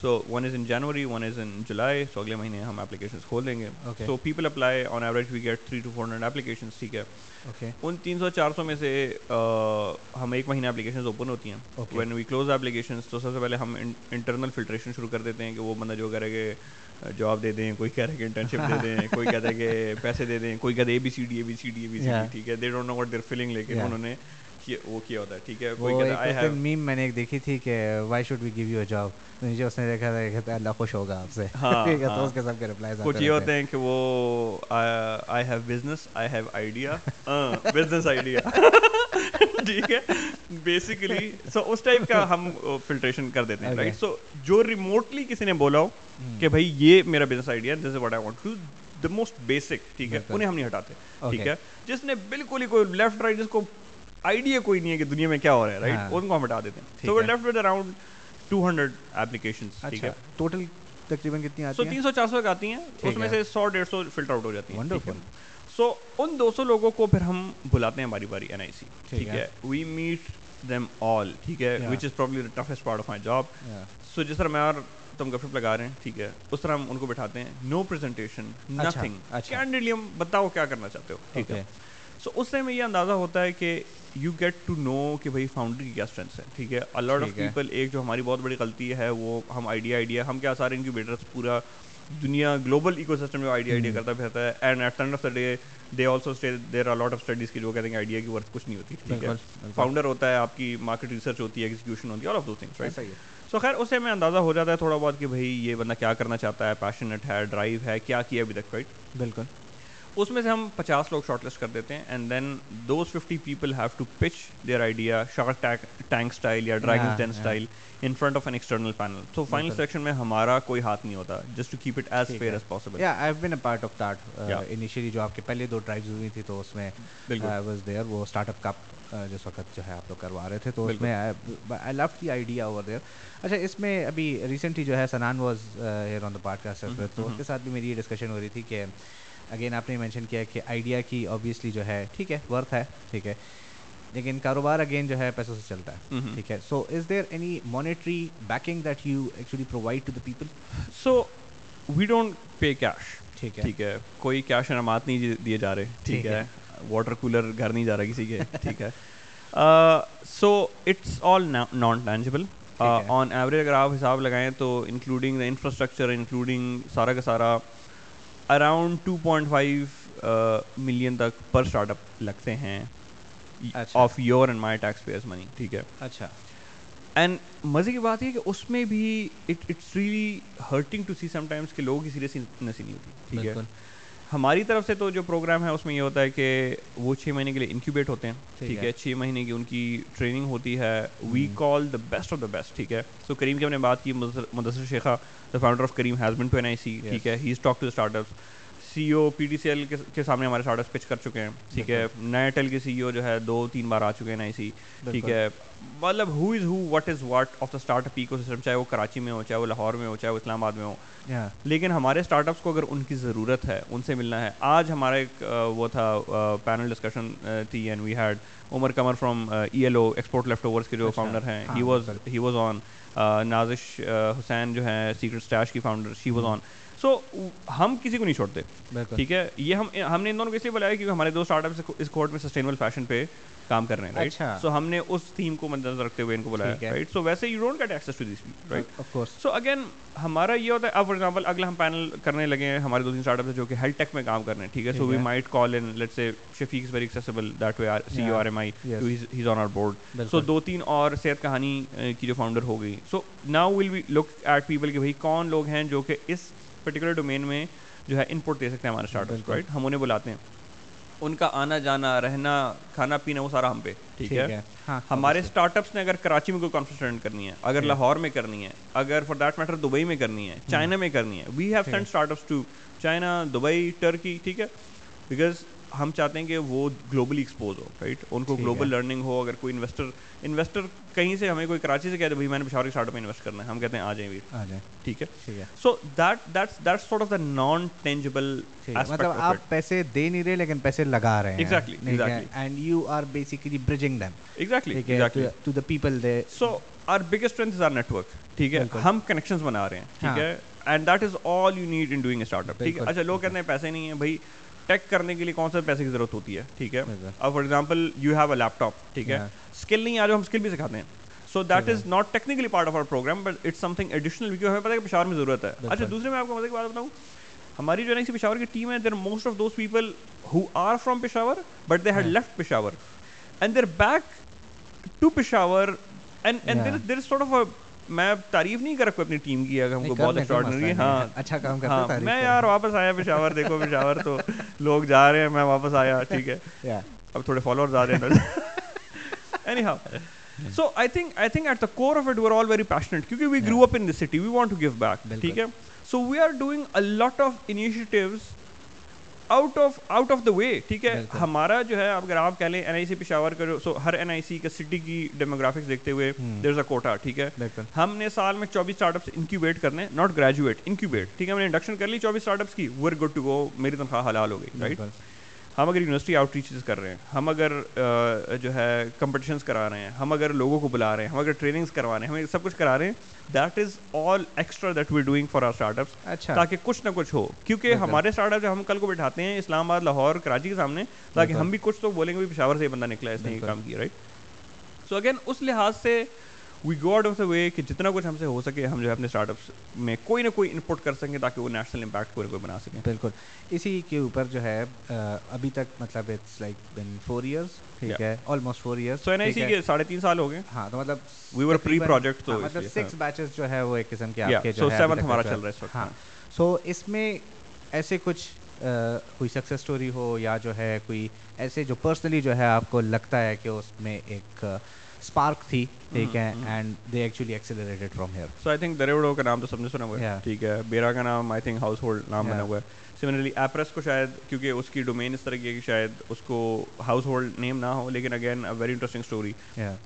So one is in January one is in July so اگلے مہینے ہم اپلیکیشن کھول دیں گے۔ So people apply on average we get three to four hundred application ٹھیک ہے؟ ان تین سو چار سو میں سے ہم ایک مہینے اپلیکیشن اوپن ہوتی ہیں۔ وین وی کلوز اپلیکیشن تو سب سے پہلے ہم انٹرنل فلٹریشن شروع کر دیتے ہیں کہ وہ بندہ جو کرے کہ جاب دے دیں کوئی کہہ رہے کہ انٹرنشپ دے دیں کوئی کہتا ہے کہ پیسے دے دیں کوئی کہتا ہے A B C D A B C D A B C D ٹھیک ہے؟ They don't know what their feeling لیکن انہوں نے وہ کیا ہوتا ہے ٹھیک ہے کوئی کہتا ہے میم میں نے ایک دیکھی تھی کہ why should we give you a job مجھے اس نے دیکھا تھا کہتا ہے اللہ خوش ہوگا آپ سے. ہے تو اس کے سب کے ریپلائز کچھ یہ ہوتے ہیں۔ کہ وہ I have business I have idea business idea ٹھیک ہے؟ بیسیکلی سو اس ٹائپ کا ہم فلٹریشن کر دیتے ہیں رائٹ سو جو ریموٹلی کسی نے بولا ہو کہ بھائی یہ میرا business idea this is what I want to the most basic ٹھیک ہے؟ انہیں ہم نہیں ہٹاتے ٹھیک ہے؟ جس نے بالکل ہی کوئی لیفٹ رائٹ جس کو آئیڈیا کوئی نہیں ہے کہ دنیا میں کیا ہو رہا ہے رائٹ ان کو ہم ہٹا دیتے ہیں۔ So left with around two hundred application ٹھیک ہے۔ ٹوٹل تقریباً کتنی آتی ہیں؟ سو چار سو آتی ہیں اس میں سے سو ڈیڑھ سو فلٹر آؤٹ ہو جاتی ہیں سو ان دو سو لوگوں کو پھر ہم بلاتے ہیں باری باری این آئی سی ٹھیک ہے۔ وی میٹ دیم آل ٹھیک ہے۔ Which is probably toughest part of my job so جس طرح میں اور تم گپ لگا رہے ہیں ٹھیک ہے۔ اس طرح ہم ان کو بٹھاتے ہیں۔ نو پریزنٹیشن نتھنگ کینڈیڈلی ہم بتاؤ کیا کرنا چاہتے ہو ٹھیک ہے۔ سو اس سے میں یہ اندازہ ہوتا ہے کہ یو گیٹ ٹو نو کہ بھائی فاؤنڈر کی کیا اسٹرینتھ ہے ٹھیک ہے؟ الاٹ آف پیپل ایک جو ہماری بہت بڑی غلطی ہے وہ ہم آئیڈیا آئیڈیا ہم کیا سارے انکیوبیٹرس پورا دنیا گلوبل ایکو سسٹم میں آئیڈیا آئیڈیا کرتا پھرتا ہے۔ And at end of the day they also stay there are lot of studies کی جو کہتے ہیں آئیڈیا کی ورتھ کچھ نہیں ہوتی ٹھیک ہے؟ فاؤنڈر ہوتا ہے آپ کی مارکیٹ ریسرچ ہوتی ہے ایگزیکیوشن ہوتی ہے all of the things right so خیر اسے میں اندازہ ہو جاتا ہے تھوڑا بہت کہ بھائی یہ بندہ کیا کرنا چاہتا ہے پیشنٹ ہے ڈرائیو ہے کیا کیا ابھی تک رائٹ بالکل۔ اس میں سے ہم پچاس لوگ شارٹ لسٹ کر دیتے ہیں and then those fifty people have to pitch their idea Shark Tank style یا Dragon Den style in front of an external panel so final selection میں ہمارا کوئی ہاتھ نہیں ہوتا just to keep it as fair as possible یا I been a part of that initially جو آپ کے پہلے دو ڈرائیوز ہوئی تھی تو اس میں واز دیئر وہ اسٹارٹ اپ کپ جس وقت جو ہے آپ لوگ کروا رہے تھے تو اس میں I love the idea over there اچھا اس میں ابھی ریسنٹلی جو ہے Sinan was here on the podcast تو اس کے ساتھ بھی میری یہ ڈسکشن ہو رہی تھی کہ اگین آپ نے مینشن کیا کہ آئیڈیا کی آبویسلی جو ہے ٹھیک ہے ورتھ ہے ٹھیک ہے. لیکن کاروبار اگین جو ہے پیسوں سے چلتا ہے ٹھیک ہے. So is there any monetary backing that you actually provide to the people so we don't pay cash ٹھیک ہے. ٹھیک ہے. کوئی کیش انعامات نہیں دیے جا رہے. ٹھیک ہے. واٹر کولر گھر نہیں جا رہا کسی کے. ٹھیک ہے. So it's all non tangible on average اگر آپ حساب لگائیں تو انکلوڈنگ دا انفراسٹرکچر انکلوڈنگ سارا کا سارا around two point five million تک پر اسٹارٹ اپ لگتے ہیں of your and my tax payers money ٹھیک ہے؟ اچھا۔ اینڈ مزے کی بات یہ کہ اس میں بھی it it's really hurting to see sometimes کہ لوگوں کی سیریسنیس ہی نہیں ہوتی ٹھیک ہے؟ ہماری طرف سے تو جو پروگرام ہے اس میں یہ ہوتا ہے کہ وہ چھ مہینے کے لیے انکیوبیٹ ہوتے ہیں ٹھیک ہے۔ چھ مہینے کی ان کی ٹریننگ ہوتی ہے۔ We call the best of the best ٹھیک ہے۔ سو کریم کی ہم نے بات کی Mudassir Sheikha the founder of Careem has been to N I C ٹھیک ہے۔ He is talk to start up C O P T C L کے سامنے ہمارے اسٹارٹ پچ کر چکے ہیں. ٹھیک ہے. نئے ٹیل کے سی او جو ہے دو تین بار آ چکے ہیں آئی سی. ٹھیک ہے. مطلب who is who what is what of the start up ecosystem چاہے وہ کراچی میں ہو چاہے وہ لاہور میں ہو چاہے وہ اسلام آباد میں ہو. لیکن ہمارے اسٹارٹ اپس کو اگر ان کی ضرورت ہے ان سے ملنا ہے. آج ہمارا ایک وہ تھا پینل ڈسکشن تھی and we had Umar Qamar from E L O export leftovers کے جو فاؤنڈر ہیں. He was he was on Nazish Hussain جو ہے سیکرٹ اسٹیش کی founder she was on so ہم کسی کو نہیں چھوڑتے۔ ٹھیک ہے؟ یہ ہم ہم نے ان دونوں کو اس لیے بلایا کیونکہ ہمارے دو اسٹارٹ اپ اس کوڈ میں سسٹینیبل فیشن پہ کام کر رہے ہیں رائٹ سو ہم نے اس تھیم کو مد نظر رکھتے ہوئے ان کو بلایا رائٹ سو ویسے you don't get access to this right so again ہمارا یہ ہوتا ہے اب فار ایگزامپل اگلا ہم پینل کرنے لگے ہیں ہمارے دو تین اسٹارٹ اپ جو کہ ہیلتھ ٹیک میں کام کر رہے ہیں ٹھیک ہے؟ So we might call in late سے Shafiq is very accessible that way C U R M I has on our board so دو تین اور صحت کہانی کی جو فاؤنڈر ہو گئی۔ So now will be look at people کہ بھائی کون لوگ ہیں جو کہ اس پرٹیکولر ڈومین میں جو ہے ان پٹ دے سکتے ہیں ہمارے اسٹارٹ رائٹ ہم انہیں بلاتے ہیں۔ ان کا آنا جانا رہنا کھانا پینا وہ سارا ہم پہ ٹھیک ہے؟ ہمارے اسٹارٹ اپس نے اگر کراچی میں کوئی کانفرنس اٹینڈ کرنی ہے اگر لاہور میں کرنی ہے اگر فار دیٹ میٹر دبئی میں کرنی ہے چائنا میں کرنی ہے we have sent start ups to China Dubai Turkey ٹھیک ہے؟ بیکاز ہم چاہتے ہیں کہ وہ گلوبلی ایکسپوز ہو رائٹ ان کو گلوبل لرننگ ہو اگر کوئی انویسٹر انویسٹر کہیں سے ہمیں کوئی کراچی سے کہتے بھائی میں نے پشاور کے اسٹارٹ اپ میں انویسٹ کرنا ہے۔ ہم کہتے ہیں آ جائیں جائیں۔ ٹھیک ہے؟ So that that's that's sort of the non tangible مطلب آپ پیسے دے نہیں رہے لیکن پیسے لگا رہے ہیں۔ Exactly and you are basically bridging them exactly to the people they so our biggest strength is our network ٹھیک ہے؟ ہم کنیکشنز بنا رہے ہیں ٹھیک ہے؟ And that is all you need in doing start up ٹھیک ہے؟ اچھا لوگ کہتے ہیں پیسے نہیں ہیں بھائی ٹیک کرنے کے لیے کون سے پیسے کی ضرورت ہوتی ہے؟ ٹھیک ہے؟ اب for example you have a laptop ٹھیک ہے؟ اسکل نہیں آ جو ہم اسکل بھی سکھاتے ہیں. So that is not technically part of our program but it's something additional کیونکہ ہمیں پتا ہے کہ پشاور میں ضرورت ہے۔ اچھا دوسرے میں آپ کو مزے کی بات بتاؤں۔ ہماری جو ہے نا پشاور کی ٹیم ہے there most of those people who are from Peshawar but they had left Peshawar. And they're back to Peshawar and and their their is sort of میں تعریف نہیں کر رکھا اپنی ٹیم کی اگر ہم کو بہت ایکسٹراڈنری ہاں۔ اچھا کام کرتے ہیں میں یار واپس آیا پشاور دیکھو پشاور تو لوگ جا رہے ہیں میں واپس آیا ٹھیک ہے۔ اب تھوڑے فالوورز آ رہے ہیں۔ Anyhow so I think I think at the core of it we are all very passionate کیونکہ we grow up in this city we want to give back ٹھیک ہے؟ So we are doing a lot of initiatives out of out of the way ٹھیک ہے ہمارا جو ہے اگر آپ کہہ لیں این آئی سی پشاور کا جو سو ہر این آئی سی کا سٹی کی ڈیموگرافکس دیکھتے ہوئے دیر از اے کوٹا ٹھیک ہے؟ ہم نے سال میں چوبیس اسٹارٹ اپس انکیوبیٹ کرنے ناٹ گریجویٹ انکیوبیٹ ٹھیک ہے؟ ہم نے انڈکشن کر لی چوبیس اسٹارٹ اپس کی ویئر گڈ ٹو گو میری تنخواہ حلال ہو گئی رائٹ ہم اگر یونیورسٹی آؤٹ ریچز کر رہے ہیں ہم اگر جو ہے کمپٹیشنس کرا رہے ہیں ہم اگر لوگوں کو بلا رہے ہیں ہم اگر ٹریننگس کروا رہے ہیں ہم سب کچھ کرا رہے ہیں that is all extra that we doing for our start ups تاکہ کچھ نہ کچھ ہو۔ کیونکہ ہمارے اسٹارٹ اپ جو ہم کل کو بٹھاتے ہیں اسلام آباد لاہور کراچی کے سامنے تاکہ ہم بھی کچھ تو بولیں گے پشاور سے یہ بندہ نکلا ہے اس نے یہ کام کیا رائٹ سو اگین اس لحاظ سے we go out of the way کہ جتنا کچھ ہم سے ہو سکے ہم جو ہے اپنے اسٹارٹ اپس میں کوئی نہ کوئی انپٹ کر سکیں تاکہ وہ نیشنل امپیکٹ کوئی کوئی بنا سکیں۔ بالکل۔ اسی کے اوپر جو ہے ابھی تک مطلب it's like been four years ٹھیک ہے almost four years so N I C کے ساڑھے تین سال ہو گئے۔ ہاں تو مطلب وی ور پری پروجیکٹ تو مطلب سکس بیچز جو ہے وہ ایک قسم کے آپ کے جو ہے سیونتھ ہمارا چل رہا ہے اس وقت۔ ہاں۔ سو اس میں ایسے کچھ کوئی سکسیس اسٹوری ہو یا جو ہے کوئی ایسے جو پرسنلی جو ہے آپ کو لگتا ہے کہ اس میں ایک اسپارک تھی ٹھیک ہے and they actually accelerated from here so I think دریوڈو کا نام تو سب نے سنا ہوا ہے ٹھیک ہے بیرا کا نام آئی تھنک ہاؤس ہولڈ نام بنا ہوا ہے سملرلی ایپریس کو شاید کیونکہ اس کی ڈومین اس طرح کی ہے کہ شاید اس کو ہاؤس ہولڈ نیم نہ ہو لیکن again a very interesting story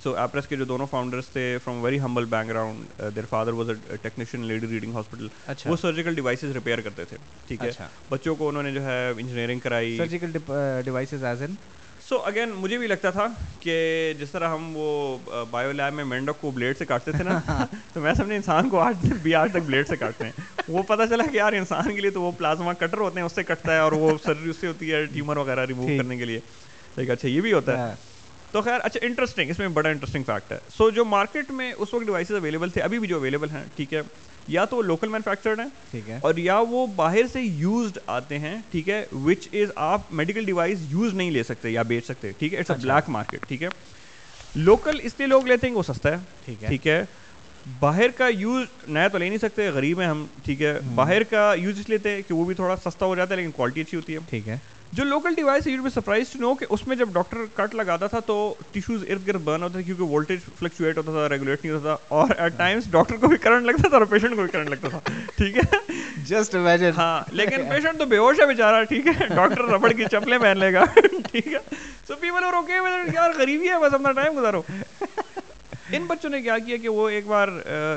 so ایپریس کے جو دونوں فاؤنڈرس تھے from very humble background their father was a technician Lady Reading hospital وہ سرجیکل ڈیوائسز ریپیئر کرتے تھے ٹھیک ہے بچوں کو انہوں نے جو ہے انجینئرنگ کرائی surgical devices as in so again مجھے بھی لگتا تھا کہ جس طرح ہم وہ بایو لیب میں مینڈک کو بلیڈ سے کاٹتے تھے نا تو میں سمجھے انسان کو آج بھی آج تک بلیڈ سے کاٹتے ہیں۔ وہ پتہ چلا کہ یار انسان کے لیے تو وہ پلازما کٹر ہوتے ہیں اس سے کٹتا ہے اور وہ سرجری اس سے ہوتی ہے ٹیومر وغیرہ ریموو کرنے کے لیے۔ لیکن اچھا یہ بھی ہوتا ہے۔ تو خیر اچھا انٹرسٹنگ اس میں بڑا انٹرسٹنگ فیکٹ ہے۔ سو جو مارکیٹ میں اس وقت ڈیوائسز اویلیبل تھے ابھی بھی جو اویلیبل ہیں ٹھیک ہے۔ یا تو وہ لوکل مینوفیکچرڈ ہیں ٹھیک ہے۔ اور یا وہ باہر سے یوزڈ آتے ہیں ٹھیک ہے وچ از آپ میڈیکل ڈیوائس یوز نہیں لے سکتے یا بیچ سکتے ٹھیک ہے اٹس اے بلیک مارکیٹ ٹھیک ہے۔ لوکل اس لیے لوگ لیتے ہیں وہ سستا ہے ٹھیک ہے۔ ٹھیک ہے۔ باہر کا یوز نیا تو لے نہیں سکتے غریب ہیں ہم ٹھیک ہے۔ باہر کا یوز اس لیے کہ وہ بھی تھوڑا سستا ہو جاتا ہے لیکن کوالٹی اچھی ہوتی ہے۔ ٹھیک ہے۔ جو local device you be surprised to know کہ اس میں جب ڈاکٹر کٹ لگاتا تھا تو ٹیشوز ارد گرد برن ہوتے تھے کیونکہ وولٹیج فلکچویٹ ہوتا تھا ریگولیٹ نہیں ہوتا تھا اور ایٹ ٹائمس ڈاکٹر کو بھی کرنٹ لگتا تھا اور پیشنٹ کو بھی کرنٹ لگتا تھا ٹھیک ہے؟ جسٹ امیجن ہاں لیکن پیشنٹ تو بے ہوش ہے بیچارہ ٹھیک ہے؟ ڈاکٹر ربڑ کی چپلیں پہن لے گا ٹھیک ہے؟ سو پیپل اور اوکے یار غریبی ہے بس اپنا ٹائم گزارو۔ ان بچوں نے کیا کیا کہ وہ ایک بار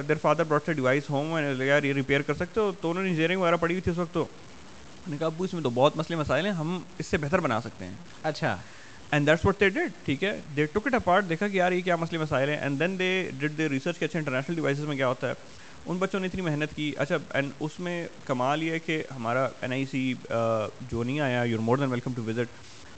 their father brought device home یار یہ ریپیئر کر سکتے ہو؟ تو انہوں نے انجینئرنگ وغیرہ پڑھی ہوئی تھی اس وقت تو۔ نے کہا ابو اس میں تو بہت مسئلے مسائل ہیں ہم اس سے بہتر بنا سکتے ہیں۔ اچھا۔ And that's what they did ٹھیک ہے؟ دے ٹک اٹ اپارٹ دیکھا کہ یار یہ کیا مسئلے مسائل ہیں۔ And then they ڈڈ they research کے اچھے انٹرنیشنل ڈیوائسز میں کیا ہوتا ہے۔ ان بچوں نے اتنی محنت کی۔ اچھا اینڈ اس میں کمال یہ ہے کہ ہمارا این آئی سی جو نہیں آیا you're more than welcome to visit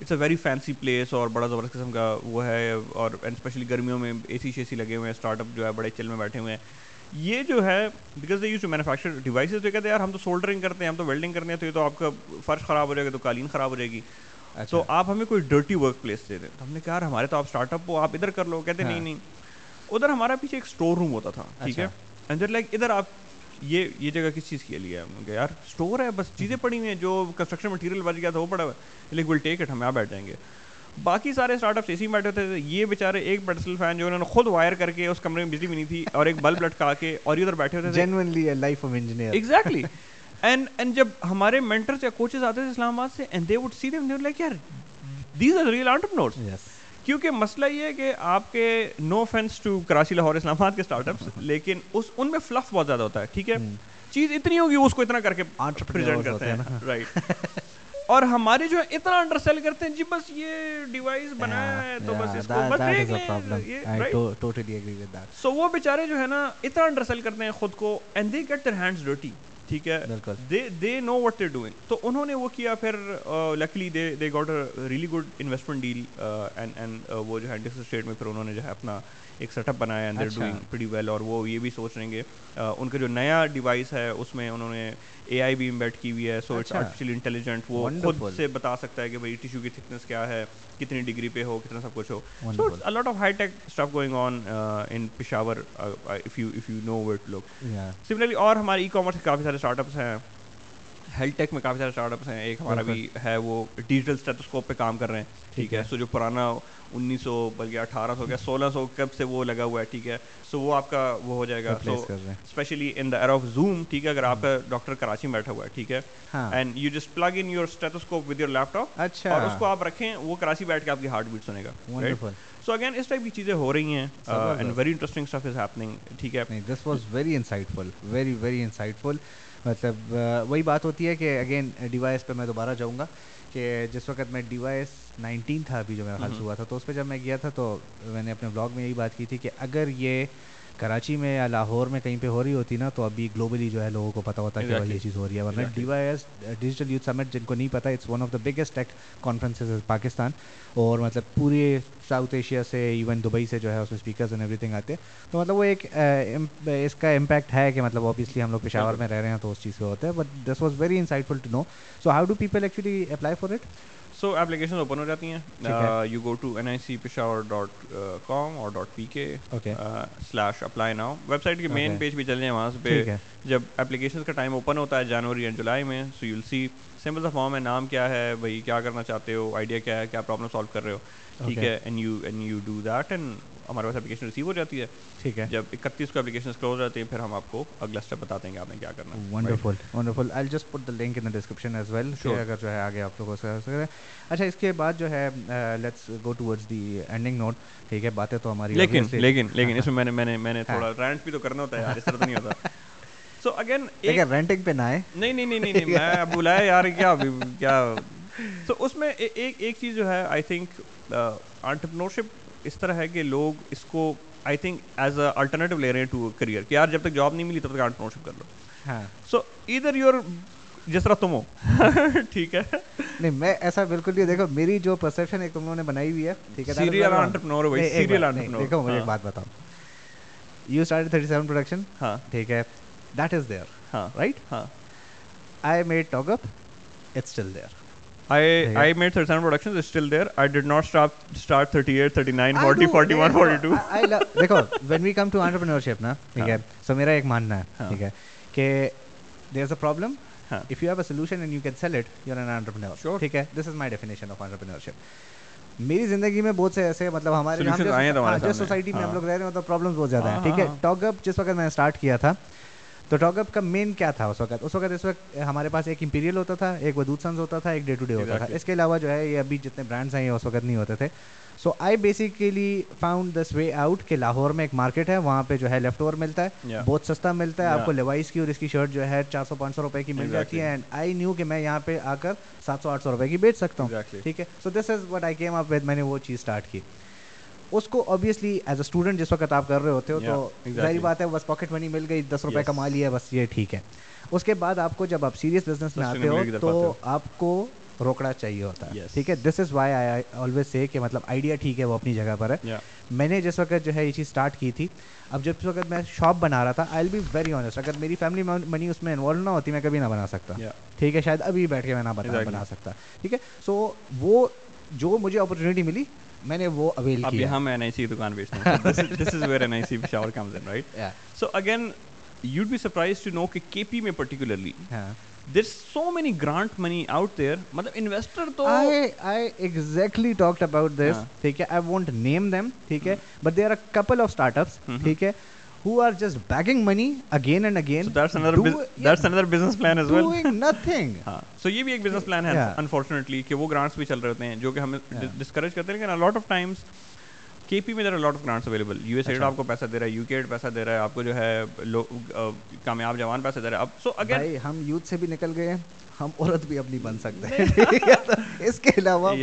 it's a very fancy place اور بڑا زبردست قسم کا وہ ہے۔ اور اینڈ اسپیشلی گرمیوں میں اے سی شی سی لگے ہوئے ہیں۔ اسٹارٹ اپ جو ہے بڑے چل میں بیٹھے ہوئے ہیں۔ یہ جو ہے because they use to manufacture devices تو کہتے ہیں یار ہم تو سولڈرنگ کرتے ہیں ہم تو ویلڈنگ کرتے ہیں تو یہ تو آپ کا فرش خراب ہو جائے گا تو قالین خراب ہو جائے گی. تو آپ ہمیں کوئی ڈرٹی ورک پلیس دے دیں۔ تو ہم نے کہا یار ہمارے تو آپ اسٹارٹ اپ ہو آپ ادھر کر لو. کہتے نہیں نہیں. ادھر ہمارا پیچھے ایک اسٹور روم ہوتا تھا ٹھیک ہے؟ ادھر لائک ادھر آپ یہ یہ جگہ کس چیز کے لیے ہے ہم یار اسٹور ہے بس چیزیں پڑی ہوئی ہیں جو کنسٹرکشن مٹیریل بچ گیا تھا وہ پڑا ہوا ہے۔ لیکن ول ٹیک اٹ ہم یہاں بیٹھ جائیں گے۔ باقی سارے اسٹارٹ اپس اسی میں بیٹھے تھے یہ بیچارے ایک پیڈسل فین جو انہوں نے خود وائر کر کے اس کمرے میں بجلی بھی نہیں تھی اور ایک بلب لٹکا کے اور ادھر بیٹھے ہوتے تھے۔ Life of engineer exactly and and جب ہمارے مینٹرز یا کوچز آتے تھے اسلام آباد سے and they would see them they like یار دیز آر ریئل انٹرپرنورز کیونکہ مسئلہ یہ ہے کہ آپ کے no offence to Karachi Lahore Islamabad کے اسٹارٹ اپس لیکن اس ان میں فلف بہت زیادہ ہوتا ہے ٹھیک ہے؟ چیز اتنی ہوگی اس کو اتنا کر کے پریزنٹ کرتے ہیں۔ رائٹ اور ہمارے جو اتنا انڈر سیل کرتے ہیں جی بس یہ ڈیوائس بنایا ہے تو بس اس کو سو وہ بیچارے جو ہے نا اتنا انڈر سیل کرتے ہیں خود کو and they get their hands dirty ٹھیک ہے؟ دے نو وٹ دے ڈوئنگ تو انہوں نے وہ کیا پھر luckily they they got a really good investment deal and and وہ جو ہے اسٹیٹ میں پھر انہوں نے جو ہے اپنا ایک سیٹ اپ بنایا and they're doing pretty well اور وہ یہ بھی سوچ رہیں گے۔ ان کا جو نیا ڈیوائس ہے اس میں انہوں نے اے آئی بھی امبیٹ کی ہوئی ہے سو اٹس آرٹیفیشیل انٹیلیجنٹ وہ خود سے بتا سکتا ہے کہ بھائی ٹیشو کی تھکنس کیا ہے کتنی ڈگری پہ ہو کتنا سب کچھ ہو۔ So a lot of high tech stuff going on in Peshawar if you if you know what look similarly اور ہمارے ای کامرس کے کافی سارے اسٹارٹ اپس ہیں۔ ہیلتھ ٹیک میں کافی سارے اسٹارٹ اپس ہیں۔ ایک ہمارا بھی ہے وہ ڈیجیٹل اسٹیٹوسکوپ پہ کام کر رہے ہیں۔ ٹھیک ہے۔ سو جو پرانا انیس سو بلکہ اٹھارہ سو سولہ سو کب سے وہ لگا ہوا ہے ٹھیک ہے۔ سو وہ آپ کا وہ ہو جائے گا۔ So specially in the year of Zoom ٹھیک ہے اگر آپ کا ڈاکٹر کراچی میں بیٹھا ہوا ہے ٹھیک ہے۔ And you just plug in your stethoscope with your laptop اور اس کو آپ رکھیں وہ کراچی بیٹھ کے آپ کی ہارٹ بیٹ سنے گا سو اگین اس ٹائپ کی چیزیں ہو رہی ہیں and very interesting stuff is happening ٹھیک ہے۔ This was very insightful very very insightful مطلب وہی بات ہوتی ہے کہ اگین ڈیوائس پہ میں دوبارہ جاؤں گا کہ جس وقت میں ڈیوائس نائنٹین تھا ابھی جو میرا خرچ ہوا تھا تو اس پہ جب میں گیا تھا تو میں نے اپنے بلاگ میں یہی بات کی تھی کہ اگر یہ کراچی میں یا لاہور میں کہیں پہ ہو رہی ہوتی نا تو ابھی گلوبلی جو ہے لوگوں کو پتا ہوتا ہے کہ یہ چیز ہو رہی ہے۔ ورنہ D Y S digital youth summit جن کو نہیں پتا it's one of the biggest tech conferences Pakistan اور مطلب پورے ساؤتھ ایشیا سے ایون دبئی سے جو ہے اس میں اسپیکرز اینڈ ایوری تھنگ آتے ہیں۔ تو مطلب وہ ایک اس کا امپیکٹ ہے کہ مطلب اوبیسلی ہم لوگ پشاور میں رہ رہے ہیں تو اس چیز سے ہوتا ہے۔ But this was very insightful to know so how do people actually apply for it so application open ہو جاتی ہیں you go to N I C Peshawar dot com اور dot P K slash apply now website کی main page بھی چل جائیں وہاں پہ جب اپلیکیشن کا ٹائم اوپن ہوتا ہے جنوری اینڈ جولائی میں سو یو سی سمپل سا فارم ہے نام کیا ہے بھائی کیا کرنا چاہتے ہو آئیڈیا کیا ہے کیا پرابلم سالو کر رہے ہو ٹھیک ہے and you and you do that and ہمارے پاس اپلیکیشن ریسیو ہو جاتی ہے۔ ٹھیک ہے۔ جب اکتیس کو اپلیکیشن کلوز جاتی ہیں پھر ہم آپ کو اگلا اسٹیپ بتاتے ہیں کہ آپ نے کیا کرنا wonderful wonderful I just put the link in description as well اگر جو ہے آگے آپ سے اچھا اس کے بعد جو ہے let's go towards the ending note ٹھیک ہے باتیں تو ہماری لیکن لیکن لیکن اس میں میں نے میں نے میں نے تھوڑا رینٹ بھی تو کرنا ہوتا ہے یار اس طرح تو نہیں ہوتا۔ سو اگین رینٹنگ پہ نہ آئے۔ نہیں نہیں نہیں نہیں میں بلایا یار کیا کیا تو اس میں ایک ایک چیز جو ہے آئی تھنک انٹرپرنورشپ اس طرح ہے کہ لوگ اس کو I think as a alternative لے رہے ہیں ٹو کریئر کہ یار جب تک جاب نہیں ملی تب تک انٹرپرنورشپ کر لو. سو ادھر یور جس طرح تم ہو. ٹھیک ہے. نہیں میں ایسا بالکل نہیں دیکھو میری جو پرسپشن ایک لوگوں نے بنائی ہوئی ہے ٹھیک ہے سیریل انٹرپرنور ہو سیریل انٹرپرنور دیکھو مجھے ایک بات بتاؤ۔ یو اسٹارٹ 37 پروڈکشن ہاں. ٹھیک ہے دیٹ از دیئر ہاں. رائٹ ہاں. I made talk up it's still there میری زندگی میں بہت سے ایسے مطلب ہمارے تو ٹاک اپ کا مین کیا تھا اس وقت اس وقت اس وقت ہمارے پاس ایک امپیریل ہوتا تھا ایک ودود سنز ہوتا تھا ایک ڈے ٹو ڈے ہوتا تھا اس کے علاوہ جو ہے یہ ابھی جتنے برانڈس ہیں یہ اس وقت نہیں ہوتے تھے so I basically found this way out کہ لاہور میں ایک مارکیٹ ہے وہاں پہ جو ہے لیفٹ اوور ملتا ہے بہت سستا ملتا ہے آپ کو لیوائس کی اور اس کی شرٹ جو ہے چار سو پانچ سو روپے کی مل جاتی ہے اینڈ آئی نیو کہ میں یہاں پہ آ کر سات سو آٹھ سو روپے کی بیچ سکتا ہوں ٹھیک ہے so this is what I came up with میں نے وہ چیز اسٹارٹ کی اس کو اوبیسلی ایز اے اسٹوڈنٹ جس وقت آپ کر رہے ہوتے ہو تو ظاہری بات ہے بس پاکٹ منی مل گئی دس روپے کما لیا بس یہ ٹھیک ہے۔ اس کے بعد آپ کو جب آپ سیریس بزنس میں آتے ہو تو آپ کو روکڑا چاہیے ہوتا ہے۔ ٹھیک ہے؟ This is why I always say کہ مطلب آئیڈیا ٹھیک ہے وہ اپنی جگہ پر ہے۔ میں نے جس وقت جو ہے یہ چیز اسٹارٹ کی تھی اب جب وقت میں شاپ بنا رہا تھا I will be very honest اگر میری فیملی منی اس میں انوالو نہ ہوتی میں کبھی نہ بنا سکتا۔ ٹھیک ہے؟ شاید ابھی بیٹھ کے میں نہ بنا سکتا۔ ٹھیک ہے؟ سو وہ جو مجھے اپرچونیٹی ملی میں نے وہ اویل کیا۔ اب این آئی سی دکان بیچتے ہیں this is where N I C Peshawar comes in right so again you'd be surprised to know کہ کے پی میں particularly there so many grant money out there مطلب انویسٹر تو I exactly talked about this ٹھیک ہے I want name them ٹھیک ہے but there are couple of start ups ٹھیک ہے who are just begging money again and again so that's another do, that's yeah, another business plan as well doing nothing ہاں so یہ بھی business plan unfortunately grants بھی چل رہے ہیں جو کہ ہمیں discourage کرتے ہیں لیکن a lot of times K P میں there lot of grants available U S AID آپ کو پیسہ دے رہا ہے یو کے ایڈ پیسہ دے رہا ہے آپ کو جو ہے کامیاب جوان پیسہ دے رہا ہے اب سو اگر ہم یوتھ سے بھی نکل گئے ہیں ہم عورت بھی اپنی بن سکتے اس کے علاوہ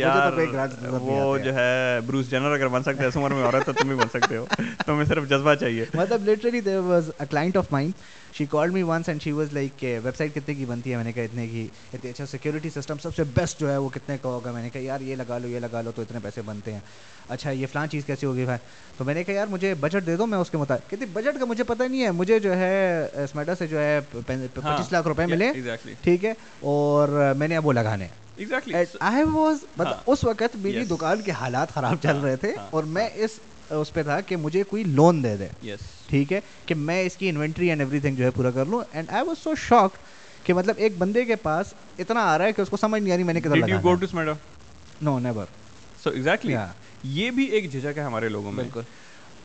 وہ جو ہے بروس جنر اگر بن سکتے ہیں اس عمر میں عورت تو تم بھی بن سکتے ہو تو ہمیں صرف جذبہ چاہیے مطلب literally there was a client of mine she call me once and she was like کہ ویب سائٹ کتنے کی بنتی ہے میں نے کہا اتنے کی اتنے اچھا سیکورٹی سسٹم سب سے بیسٹ جو ہے وہ کتنے کا ہوگا میں نے کہا یار یہ لگا لو یہ لگا لو تو اتنے پیسے بنتے ہیں اچھا یہ فلان چیز کیسی ہوگی بھائی تو میں نے کہا یار مجھے بجٹ دے دو میں اس کے مطابق کہتی بجٹ کا مجھے پتہ نہیں ہے مجھے جو ہے اسمیڈا سے جو ہے پچیس لاکھ روپے ملے ٹھیک ہے اور میں نے اب وہ لگانے اس وقت میری دکان کے حالات خراب چل رہے تھے اور میں اس اس پہ تھا کہ مجھے کوئی لون دے دے۔ ٹھیک ہے؟ کہ میں اس کی انوینٹری اینڈ ایوری تھنگ جو ہے پورا کر لوں۔ And I was so shock کہ مطلب ایک بندے کے پاس اتنا آ رہا ہے کہ اس کو سمجھ نہیں آ رہی میں نے لگا نو نیور سو ایگزیکٹلی یہ بھی ایک جھجک ہے ہمارے لوگوں میں۔ بالکل۔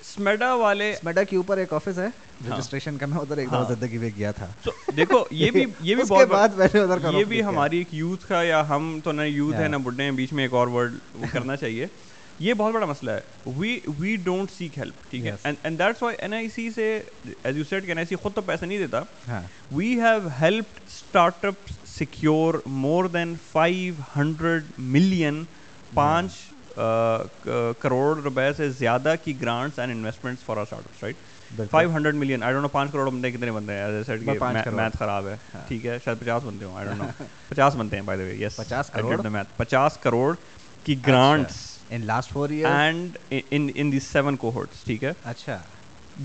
اسمیڈا والے اسمیڈا کے اوپر ایک آفس ہے۔ رجسٹریشن کا میں ادھر ایک دفعہ زندگی میں گیا تھا۔ دیکھو یہ بھی یہ بھی بہت بات میں نے ادھر یہ بھی ہماری ایک یوتھ کا یا ہم تو نہ یوتھ ہے نہ بڈھے ہیں بیچ میں ایک اور ورڈ کرنا چاہیے۔ یہ بہت بڑا مسئلہ ہے۔ We we don't seek help ٹھیک ہے؟ And that's why N I C سے ایز یو سیٹ کہ این آئی سی خود تو پیسہ نہیں دیتا۔ We have help startup secure more than five hundred million پانچ کروڑ روپے سے زیادہ کی grants and investments for our startups right five hundred million I don't know پانچ کروڑ بندے کتنے بندے ہیں میتھ خراب ہے۔ ہاں۔ ٹھیک ہے شاید پچاس بنتے ہوں آئی ڈونٹ نو پچاس بنتے ہیں بائی دا وے یس پچاس کروڑ؟ پچاس کروڑ کی grants in last four year and in seven cohorts ٹھیک ہے اچھا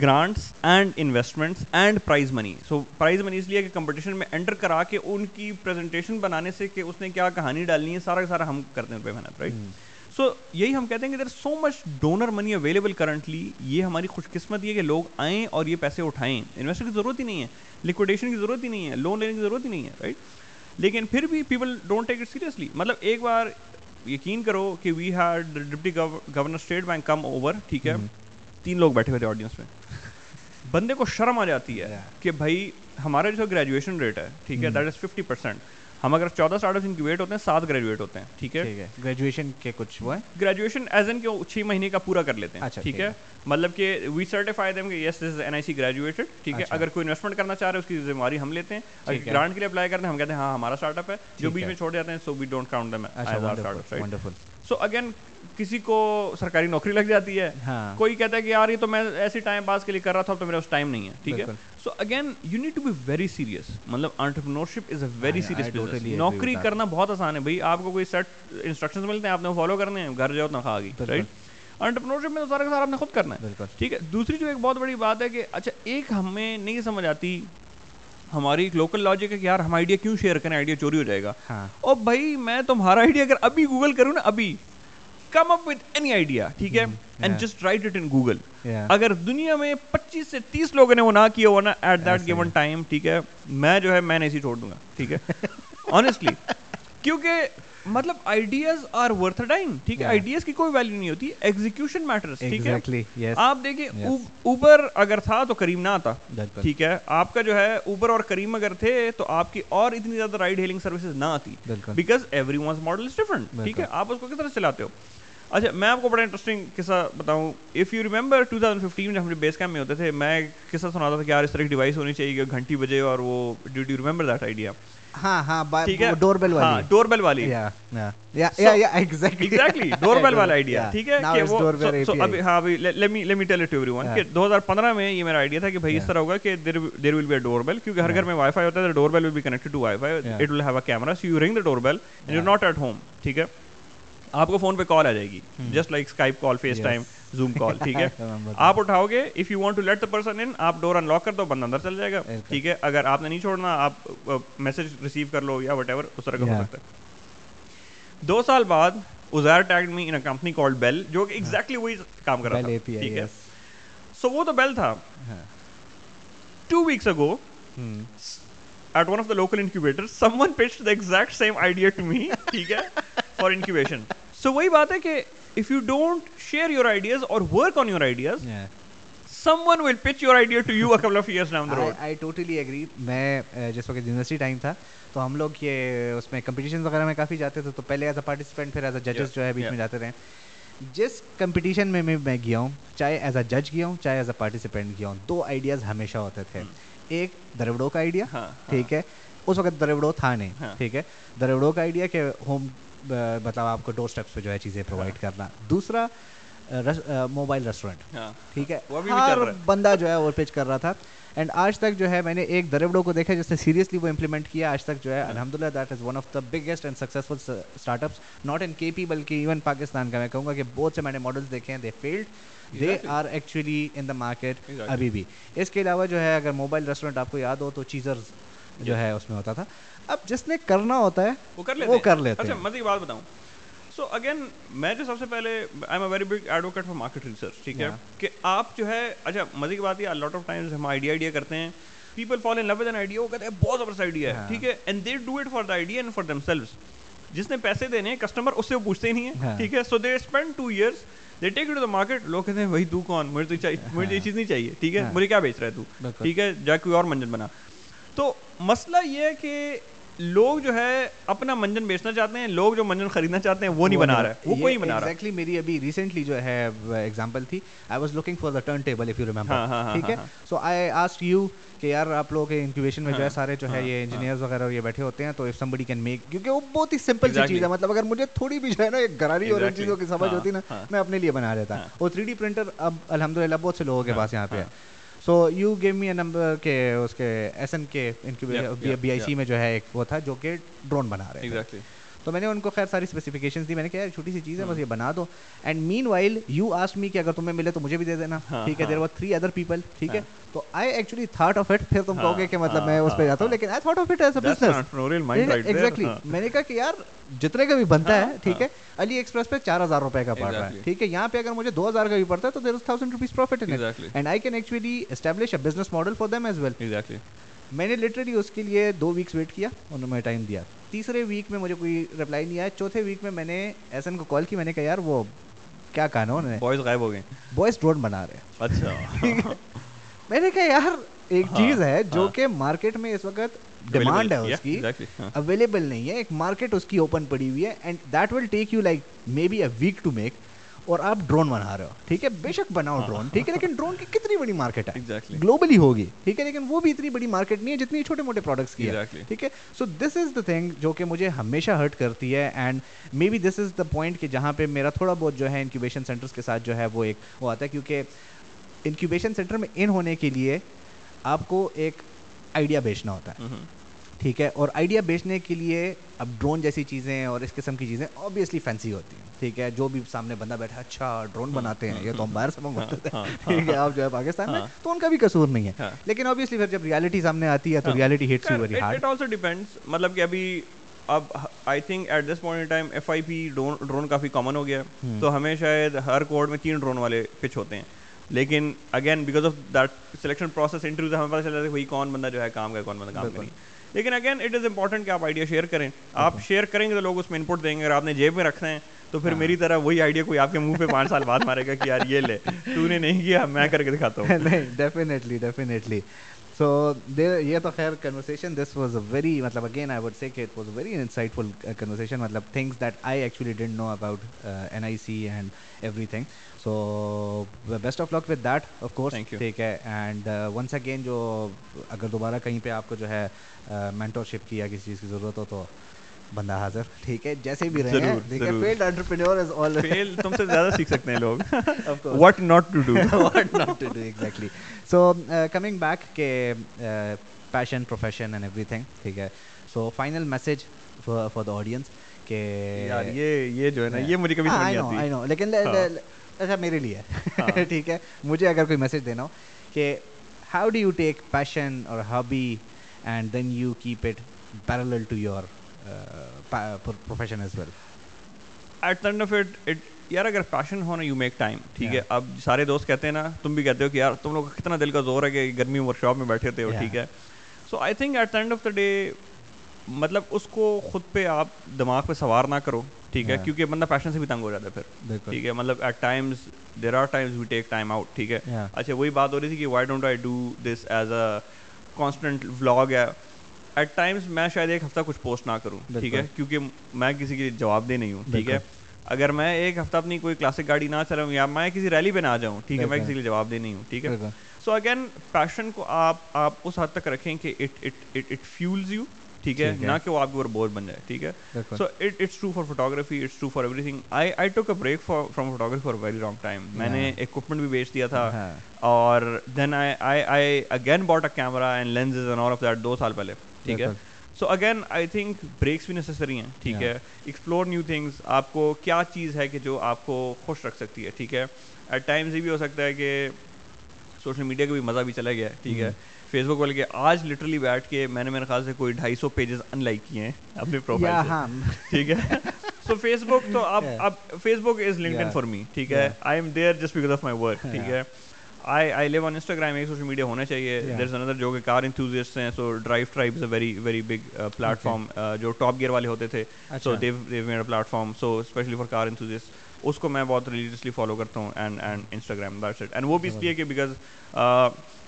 grants and investments and prize money so prize money اس لیے کہ کمپٹیشن میں انٹر کرا کے ان کی پریزنٹیشن بنانے سے کہ اس نے کیا کہانی ڈالنی ہے سارا کا سارا ہم کرتے ہیں محنت رائٹ سو یہی ہم کہتے ہیں کہ there so much donor money available currently یہ ہماری خوش قسمت یہ کہ لوگ آئیں اور یہ پیسے اٹھائیں۔ انویسٹر کی ضرورت ہی نہیں ہے لکوڈیشن کی ضرورت ہی نہیں ہے لون لینے کی ضرورت ہی نہیں ہے رائٹ لیکن پھر بھی people don't take it seriously مطلب ایک بار یقین کرو کہ we had deputy governor State Bank come over ٹھیک ہے؟ تین لوگ بیٹھے ہوئے تھے آڈینس میں۔ بندے کو شرم آ جاتی ہے کہ بھائی ہمارا جو گریجویشن ریٹ ہے ٹھیک ہے دیٹ از ففٹی پرسینٹ ہم اگر چودہ اسٹارٹ اپ انکیویٹ ہوتے ہیں سات گریجویٹ ہوتے ہیں ٹھیک ہے؟ گریجویشن کے کچھ وہ گریجویشن ایز این کے چھ مہینے کا پورا کر لیتے ہیں اچھا، ٹھیک ہے؟ مطلب کہ وی سرٹیفائی دیم کہ یس دس این آئی سی گریجویٹڈ ٹھیک ہے؟ اچھا۔ اگر کوئی انویسٹمنٹ کرنا چاہ رہے ہیں اس کی ذمہ داری ہم لیتے ہیں۔ اگر گرانٹ کے لیے اپلائی کرتے ہیں ہم کہتے ہیں ہاں ہمارا اسٹارٹ اپ ہے۔ جو بیچ میں چھوڑ جاتے ہیں so we don't count them so again کسی کو سرکاری نوکری لگ جاتی ہے ہاں۔ کوئی کہتا ہے کہ یار یہ تو میں ایسی ٹائم پاس کے لیے کر رہا تھا تو میرا اس ٹائم نہیں ہے ٹھیک ہے؟ So again you need to be very serious مطلب entrepreneurship is a very serious نوکری کرنا بہت آسان ہے بھائی آپ کو کوئی سیٹ انسٹرکشن ملتے ہیں آپ نے فالو کرنے ہیں گھر جاؤ تنخواہ گئی رائٹ انٹرپرنورشپ میں تو سارا کا سارا آپ نے خود کرنا ہے ٹھیک ہے؟ دوسری جو ایک بہت بڑی بات ہے کہ اچھا ایک ہمیں نہیں سمجھ آتی ہماری ایک لوکل لاجک ہے کہ یار ہم آئیڈیا کیوں شیئر کریں آئیڈیا چوری ہو جائے گا۔ ہاں۔ اور بھائی میں تمہارا آئیڈیا اگر ابھی گوگل کروں نا ابھی come up with any idea ٹھیک ہے and just write it in Google اگر دنیا میں پچیس سے تیس لوگوں نے وہ نہ کیا ہوا نا ایٹ دیٹ گیون ٹائم ٹھیک ہے؟ میں جو ہے میں نہیں چھوڑ دوں گا ٹھیک ہے؟ آنےسٹلی کیونکہ مطلب آئیڈیاز آر ورتھ ٹائم ٹھیک ہے؟ آئیڈیاز کی کوئی ویلیو نہیں ہوتی ایگزیکیوشن میٹرز ٹھیک ہے؟ آپ دیکھیں اوبر اگر تھا تو کریم نہ آتا ٹھیک ہے؟ آپ کا جو ہے اوبر اور کریم اگر تھے تو آپ کی اور اتنی زیادہ رائڈ ہیلنگ سروسز نہ آتی because every one's model is different ٹھیک ہے؟ آپ اس کو کس طرح چلاتے ہو؟ اچھا میں آپ کو بڑا انٹرسٹنگ قصہ بتاؤں۔ If you remember two thousand fifteen جب ہم بیس کیمپ میں ہوتے تھے میں قصہ سناتا تھا کہ یار اس طرح کی ڈیوائس ہونی چاہیے گھنٹی بجے اور وہ do you remember that idea ہاں ہاں ڈور بیل والی. ڈور بیل والی. ایگزیکٹلی ڈور بیل والا آئیڈیا ٹھیک ہے ہاں let me tell it everyone کہ دو ہزار پندرہ میں یہ میرا آئیڈیا تھا کہ بھائی اس طرح ہوگا کہ دیر ول بی اے ڈور بیل کیونکہ ہر گھر میں وائی فائی ہوتا ہے doorbell will be connected to wifi it will have a camera so you ring the doorbell you not at home ٹھیک ہے آپ کو فون پہ کال آ جائے گی just like Skype call FaceTime Zoom call ٹھیک ہے آپ اٹھاؤ گے if you want to let the person in آپ ڈور ان لاک کر دو بند اندر چل جائے گا ٹھیک ہے اگر آپ نے نہیں چھوڑنا آپ میسج ریسیو کر لو یا وٹ ایور اس طرح کا ہو سکتا ہے دو سال بعد ازیر tag me in company called Bell جو کہ ایگزیکٹلی وہی کام کر رہا تھا ٹھیک ہے سو وہ تو بیل تھا two weeks ago at one of the local incubator someone pitch the exact same idea to me ٹھیک ہے فار انکیوبیشن سو وہی بات ہے کہ if you don't share your ideas اور work on your ideas someone will pitch your idea to you a couple of years down the road I totally agree میں جس وقت یونیورسٹی ٹائم تھا تو ہم لوگ یہ اس میں کمپٹیشن وغیرہ میں کافی جاتے تھے تو پہلے ایز اے پارٹیسپینٹ پھر ایز اے ججز جو ہے بیچ میں جاتے رہے جس کمپٹیشن میں میں گیا ہوں چاہے ایز اے جج گیا ہوں چاہے ایز اے پارٹیسپینٹ گیا ہوں دو آئیڈیاز ہمیشہ ہوتے تھے. ایک دروڑوں کا آئیڈیا ہاں، ہاں۔ ٹھیک ہے. اس وقت دروڑو تھا نہیں ہاں۔ ٹھیک ہے. دروڑوں کا آئیڈیا کہ ہوم مطلب آپ کو ڈور اسٹیپس پہ جو ہے چیزیں پرووائڈ کرنا۔ دوسرا موبائل ریسٹورینٹ ٹھیک ہے؟ ہر بندہ جو ہے وہ پچ کر رہا تھا۔ اینڈ آج تک جو ہے میں نے ایک دریوڑوں کو دیکھا جس نے سیریسلی وہ امپلیمنٹ کیا۔ آج تک جو ہے الحمد للہ that is one of the biggest and successful startups not in K P بلکہ ایون پاکستان کا۔ میں کہوں گا کہ بہت سے میں نے ماڈلس دیکھے ہیں they failed they are actually in the market ابھی بھی۔ اس کے علاوہ جو ہے اگر موبائل ریسٹورینٹ آپ کو یاد ہو تو چیزرز جو ہے اس میں ہوتا تھا۔ اب جس نے کرنا ہوتا ہے وہ کر لیتے ہیں۔ مزید بات بتاؤں۔ سو اگین میں جو سب سے پہلے I am a very big advocate for market research ٹھیک ہے؟ کہ آپ جو ہے اچھا مزے کی بات یہ لاٹ آف ٹائمز ہم آئیڈیا آئیڈیا کرتے ہیں۔ People fall in love with an idea وہ کہتے ہیں بہت زبردست آئیڈیا ہے ٹھیک ہے؟ And they do it for the idea and for themselves جس نے پیسے دینے ہیں کسٹمر اس سے وہ پوچھتے ہی نہیں ہے ٹھیک ہے؟ So they spend two years they take to the market لوگ کہتے ہیں وہی تو کون؟ مجھے تو مجھے یہ چیز نہیں چاہیے ٹھیک ہے؟ مجھے کیا بیچ رہا ہے تو؟ ٹھیک ہے جا کوئی اور منجن بنا۔ تو مسئلہ یہ ہے کہ لوگ جو ہے اپنا منجن بیچنا چاہتے ہیں لوگ جو منجن خریدنا چاہتے ہیں وہ نہیں بنا رہا ہے وہ کوئی بنا رہا۔ ہے میری ابھی ریسنٹلی جو ہے ایگزامپل تھی۔ I was looking for the turntable if you remember ٹھیک ہے؟ سو آئی آسک یو کہ یار آپ لوگ کے انکیویشن میں جو ہے ہاں، سارے جو ہے ہاں، یہ انجینئرز ہاں۔ وغیرہ یہ بیٹھے ہوتے ہیں تو اف سمبڈی کین میک کیونکہ وہ بہت ہی سمپل سی چیز ہے۔ مطلب اگر مجھے تھوڑی بھی جو ہے نا ایک گراری اور ان چیزوں کی سمجھ ہوتی نا میں اپنے لیے بنا لیتا۔ اور تھری ڈی پرنٹر اب الحمد للہ بہت سے لوگوں کے پاس یہاں پہ ہے۔ So you give me a number کہ اس کے ایس این کے بی آئی سی میں جو ہے ایک وہ تھا جو کہ ڈرون بنا رہے ہیں تو میں نے ان کو خیر ساری اسپیسیفکیشن دی. میں نے کہا چھوٹی سی چیز ہے بس یہ بنا دو. And meanwhile you ask me کہ اگر تمہیں ملے تو مجھے بھی دے دینا. ٹھیک ہے there were three other people ٹھیک ہے؟ تو I actually thought of it پھر تم کہو گے کہ مطلب میں اس پہ جاتا ہوں. لیکن I thought of it as a business exactly میں نے کہا کہ یار جتنے کا بھی بنتا ہے ٹھیک ہے؟ علی ایکسپریس پہ چار ہزار روپے کا پڑ رہا ہے۔ ٹھیک ہے؟ یہاں پہ اگر مجھے دو ہزار کا بھی پڑتا ہے تو there is thousand rupees profit and I can actually establish a business model for them as well میں نے لٹرلی اس کے لیے دو ویکس ویٹ کیا انہوں نے ٹائم دیا۔ تیسرے ویک میں مجھے کوئی رپلائی نہیں آیا۔ چوتھے ویک میں میں نے ایس این کو کال کی میں نے کہا یار وہ کیا کہا نا انہوں نے؟ بوائز غائب ہو گئے بوائز ڈرون بنا رہے اچھا۔ میں نے کہا یار ایک ہاں، چیز ہے جو ہاں۔ کہ مارکیٹ میں اس وقت ڈیمانڈ ہے اس کی۔ اویلیبل ہاں۔ نہیں ہے ایک مارکیٹ اس کی اوپن پڑی ہوئی ہے and that will take you like maybe a week to to make اور آپ ڈرون بنا رہے ہو۔ ٹھیک ہے؟ بے شک بناؤ ڈرون ٹھیک ہے؟ لیکن ڈرون کی کتنی بڑی مارکیٹ ہے؟ گلوبلی ہوگی۔ ٹھیک ہے؟ لیکن وہ بھی اتنی بڑی مارکیٹ نہیں ہے جتنی چھوٹے موٹے پروڈکٹس کی ہے۔ ٹھیک ہے؟ So this is the thing جو کہ مجھے ہمیشہ ہرٹ کرتی ہے and maybe this is the point کہ جہاں پہ میرا تھوڑا بہت جو ہے انکیوبیشن سینٹرس کے ساتھ جو ہے وہ ایک وہ آتا ہے کیونکہ انکیوبیشن سینٹر میں ان ہونے کے لیے آپ کو ایک آئیڈیا بیچنا ہوتا ہے۔ ٹھیک ہے اور آئیڈیا بیچنے کے لیے اب ڈرون جیسی چیزیں اور اس قسم کی چیزیں آبویسلی فینسی ہوتی ہیں ٹھیک ہے جو بھی سامنے بندہ بیٹھا اچھا ڈرون بناتے ہیں یہ تو ہم باہر سے منگواتے تھے ہاں، ہاں، ٹھیک ہے آپ جو ہے پاکستان میں ہاں۔ تو ان کا بھی قصور نہیں ہے۔ لیکن آبویسلی پھر جب ریالٹی سامنے آتی ہے تو reality hits you very hard it also depends مطلب کہ ابھی اب I think at this point time F I P drone coffee common ہو گیا تو ہمیں شاید ہر کوڈ میں تین ڈرون والے پچ ہوتے ہیں۔ لیکن again because of that selection process interview ہمیں پتہ چل جاتا ہے وہی کون بندہ جو ہے کام کا کون بندہ کام کریں لیکن اگین اٹ از امپورٹنٹ کہ آپ آئیڈیا شیئر کریں۔ آپ شیئر کریں گے تو لوگ اس میں انپٹ دیں گے۔ اگر آپ نے جیب میں رکھنا ہے تو پھر ہاں۔ میری طرح وہی آئیڈیا کوئی آپ کے منہ پہ پانچ سال بعد مارے گا کہ یار یہ لے۔ تو نے نہیں کیا میں کر کے دکھاتا ہوں۔ نہیں ڈیفینیٹلی ڈیفینیٹلی سو یہ تو خیر conversation this was a very مطلب اگین آئی وڈ سے کہ it was a very insightful conversation مطلب things that I actually didn't know about N I C and everything so best of luck with that of course ٹھیک ہے and once again جو اگر دوبارہ کہیں پہ آپ کو جو ہے مینٹورشپ کی یا کسی چیز کی ضرورت ہو تو بندہ حاضر۔ ٹھیک ہے جیسے بھی رہے ہیں۔ ہے فیلڈ انٹرپرینیور از آل فیل تم سے زیادہ سیکھ سکتے ہیں لوگ۔ What not to do what not to do exactly so coming back کہ passion profession and everything ٹھیک ہے۔ So final message for the audience کہ یہ یہ جو ہے نا یہ مجھے کبھی سمجھ نہیں آتی۔ آئی نو لیکن اچھا میرے لیے۔ ہاں۔ ٹھیک ہے۔ مجھے اگر کوئی میسج دینا ہو کہ how do you take passion اور hobby and then you keep it parallel to your profession as well at end of it it یار اگر پیشن ہو نا یو میک ٹائم ٹھیک ہے اب سارے دوست کہتے ہیں نا تم بھی کہتے ہو کہ یار تم لوگ کتنا دل کا زور ہے کہ گرمی ورک شاپ میں بیٹھے تھے ٹھیک ہے so I think at the end of the day مطلب اس کو خود پہ آپ دماغ پہ سوار نہ کرو ٹھیک ہے کیونکہ بندہ پیشن سے بھی تنگ ہو جاتا ہے پھر ٹھیک ہے مطلب at times there are times we take time out ٹھیک ہے اچھا وہی بات ہو رہی تھی کہ why don't I do this as a constant vlog ہے ایٹ ٹائمز میں شاید ایک ہفتہ کچھ پوسٹ نہ کروں ٹھیک ہے؟ کیونکہ میں کسی کے جواب دے نہیں ہوں ٹھیک ہے؟ اگر میں ایک ہفتہ اپنی کوئی کلاسک گاڑی نہ چلاؤں یا میں کسی ریلی پہ نہ جاؤں ٹھیک ہے؟ میں کسی لیے جواب دے نہیں ہوں ٹھیک ہے؟ سو اگین پیشن کو آپ آپ اس حد تک رکھیں کہ it it it fuels you ٹھیک ہے؟ نہ کہ وہ آپ کے اوپر بور بن جائے ٹھیک ہے؟ So it it's true for photography it's true for everything I I took a break for from photography for very long time میں نے اکوپمنٹ بھی بیچ دیا تھا اور then I I I again bought a camera and lenses and all of that دو سال پہلے ٹھیک ہے so again I think breaks بھی نیسسری ہیں ٹھیک ہے ایکسپلور نیو تھنگس آپ کو کیا چیز ہے کہ جو آپ کو خوش رکھ سکتی ہے ٹھیک ہے ایٹ ٹائمز یہ بھی ہو سکتا ہے کہ سوشل میڈیا کا بھی مزہ بھی چلا گیا ٹھیک ہے فیس بک والے کے آج لٹرلی بیٹھ کے میں نے میرے خیال سے کوئی ڈھائی سو پیجز ان لائک کیے ہیں اپنے پروفائل ٹھیک ہے؟ سو فیس بک تو اب اب Facebook is linked for me ٹھیک ہے؟ I am there just because of my work ٹھیک ہے؟ I I live on Instagram ایک سوشل میڈیا ہونا چاہیے۔ دیر از اندر جو کہ کار انتھوزسٹ ہیں so Drive Tribe is a very very big platform جو ٹاپ گیئر والے ہوتے تھے۔ So they they made platform so especially for car enthusiast اس کو میں بہت ریلیجیسلی فالو کرتا ہوں and and Instagram that's it and وہ بھی اس لیے کہ بیکاز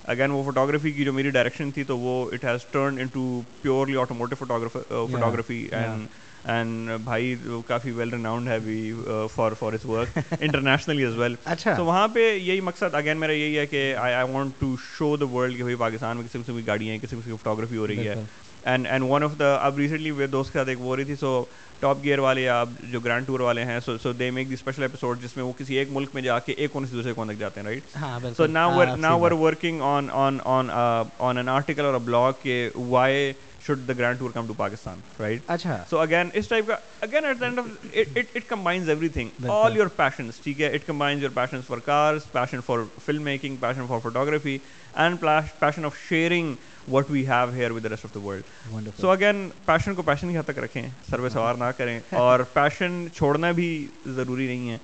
اگین وہ فوٹوگرافی کی جو میری ڈائریکشن تھی تو وہ it has turn into purely automotive photography and and بھائی کافی ویل ریناؤنڈ ہے بھی for for his work internationally as well اچھا تو وہاں پہ یہی مقصد اگین میرا یہی ہے کہ I I want to show the world کہ بھائی پاکستان میں کسی قسم کی گاڑیاں ہیں کسی قسم کی فوٹوگرافی ہو رہی ہے and and one of the اب ریسنٹلی میرے دوست کے ساتھ ایک وہ رہی تھی سو ٹاپ گیئر والے یا جو گرانڈ ٹور والے ہیں so so they make the special episode جس میں وہ کسی ایک ملک میں جا کے ایک کونے سے دوسرے کونے تک جاتے ہیں right so now now we working on on on on an article اور بلاگ کے why should the Grand Tour come to Pakistan right اچھا. سو اگین اس ٹائپ کا again at the end of it it combines everything all your passions ٹھیک ہے؟ It combines your passions for cars passion for filmmaking passion for photography photography, and passion of sharing what we have here with the rest of the world. Wonderful. So again, passion کو passion کی حد تک رکھیں, survey سوار نہ کریں, اور passion چھوڑنا بھی ضروری نہیں ہے,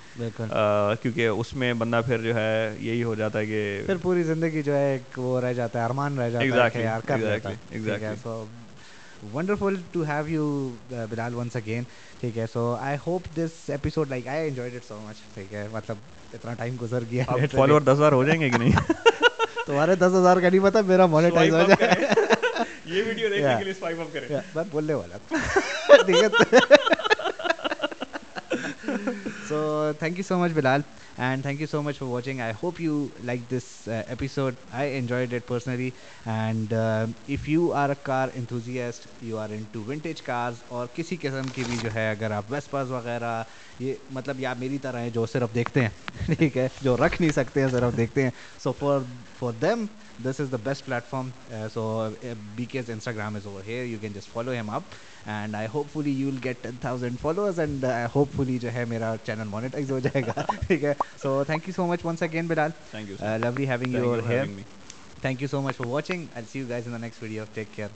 کیونکہ اس میں بندہ پھر جو ہے یہی ہو جاتا ہے کہ پھر پوری زندگی جو ہے ایک وہ رہ جاتا ہے, ارمان رہ جاتا ہے wonderful to have you Bilal once again ٹھیک ہے؟ So I hope this episode like I enjoyed it so much ٹھیک ہے؟ مطلب اتنا ٹائم گزر گیا فالوور دس ہزار ہو جائیں گے کہ نہیں؟ تمہارے دس ہزار کا نہیں پتا میرا مونیٹائز ہو جائے۔ یہ ویڈیو دیکھنے کے لیے سوائپ اپ کریں۔ میں بولنے والا۔ تھا so thank you so much Bilal and thank you so much for watching I hope you like this episode I enjoyed it personally and if you are a car enthusiast you are into vintage cars اور کسی قسم کی بھی جو ہے اگر آپ ویسپاز وغیرہ یہ مطلب یا میری طرح ہیں جو صرف دیکھتے ہیں۔ ٹھیک ہے؟ جو رکھ نہیں سکتے ہیں صرف دیکھتے ہیں۔ So for for them this is the best platform so because Instagram is over here you can just follow him up and I hopefully you will get ten thousand followers and hopefully جو ہے میرا channel monetise ہو جائے گا ٹھیک ہے so thank you so much once again Bilal lovely having you here thank you so much for watching I see you guys in next video take care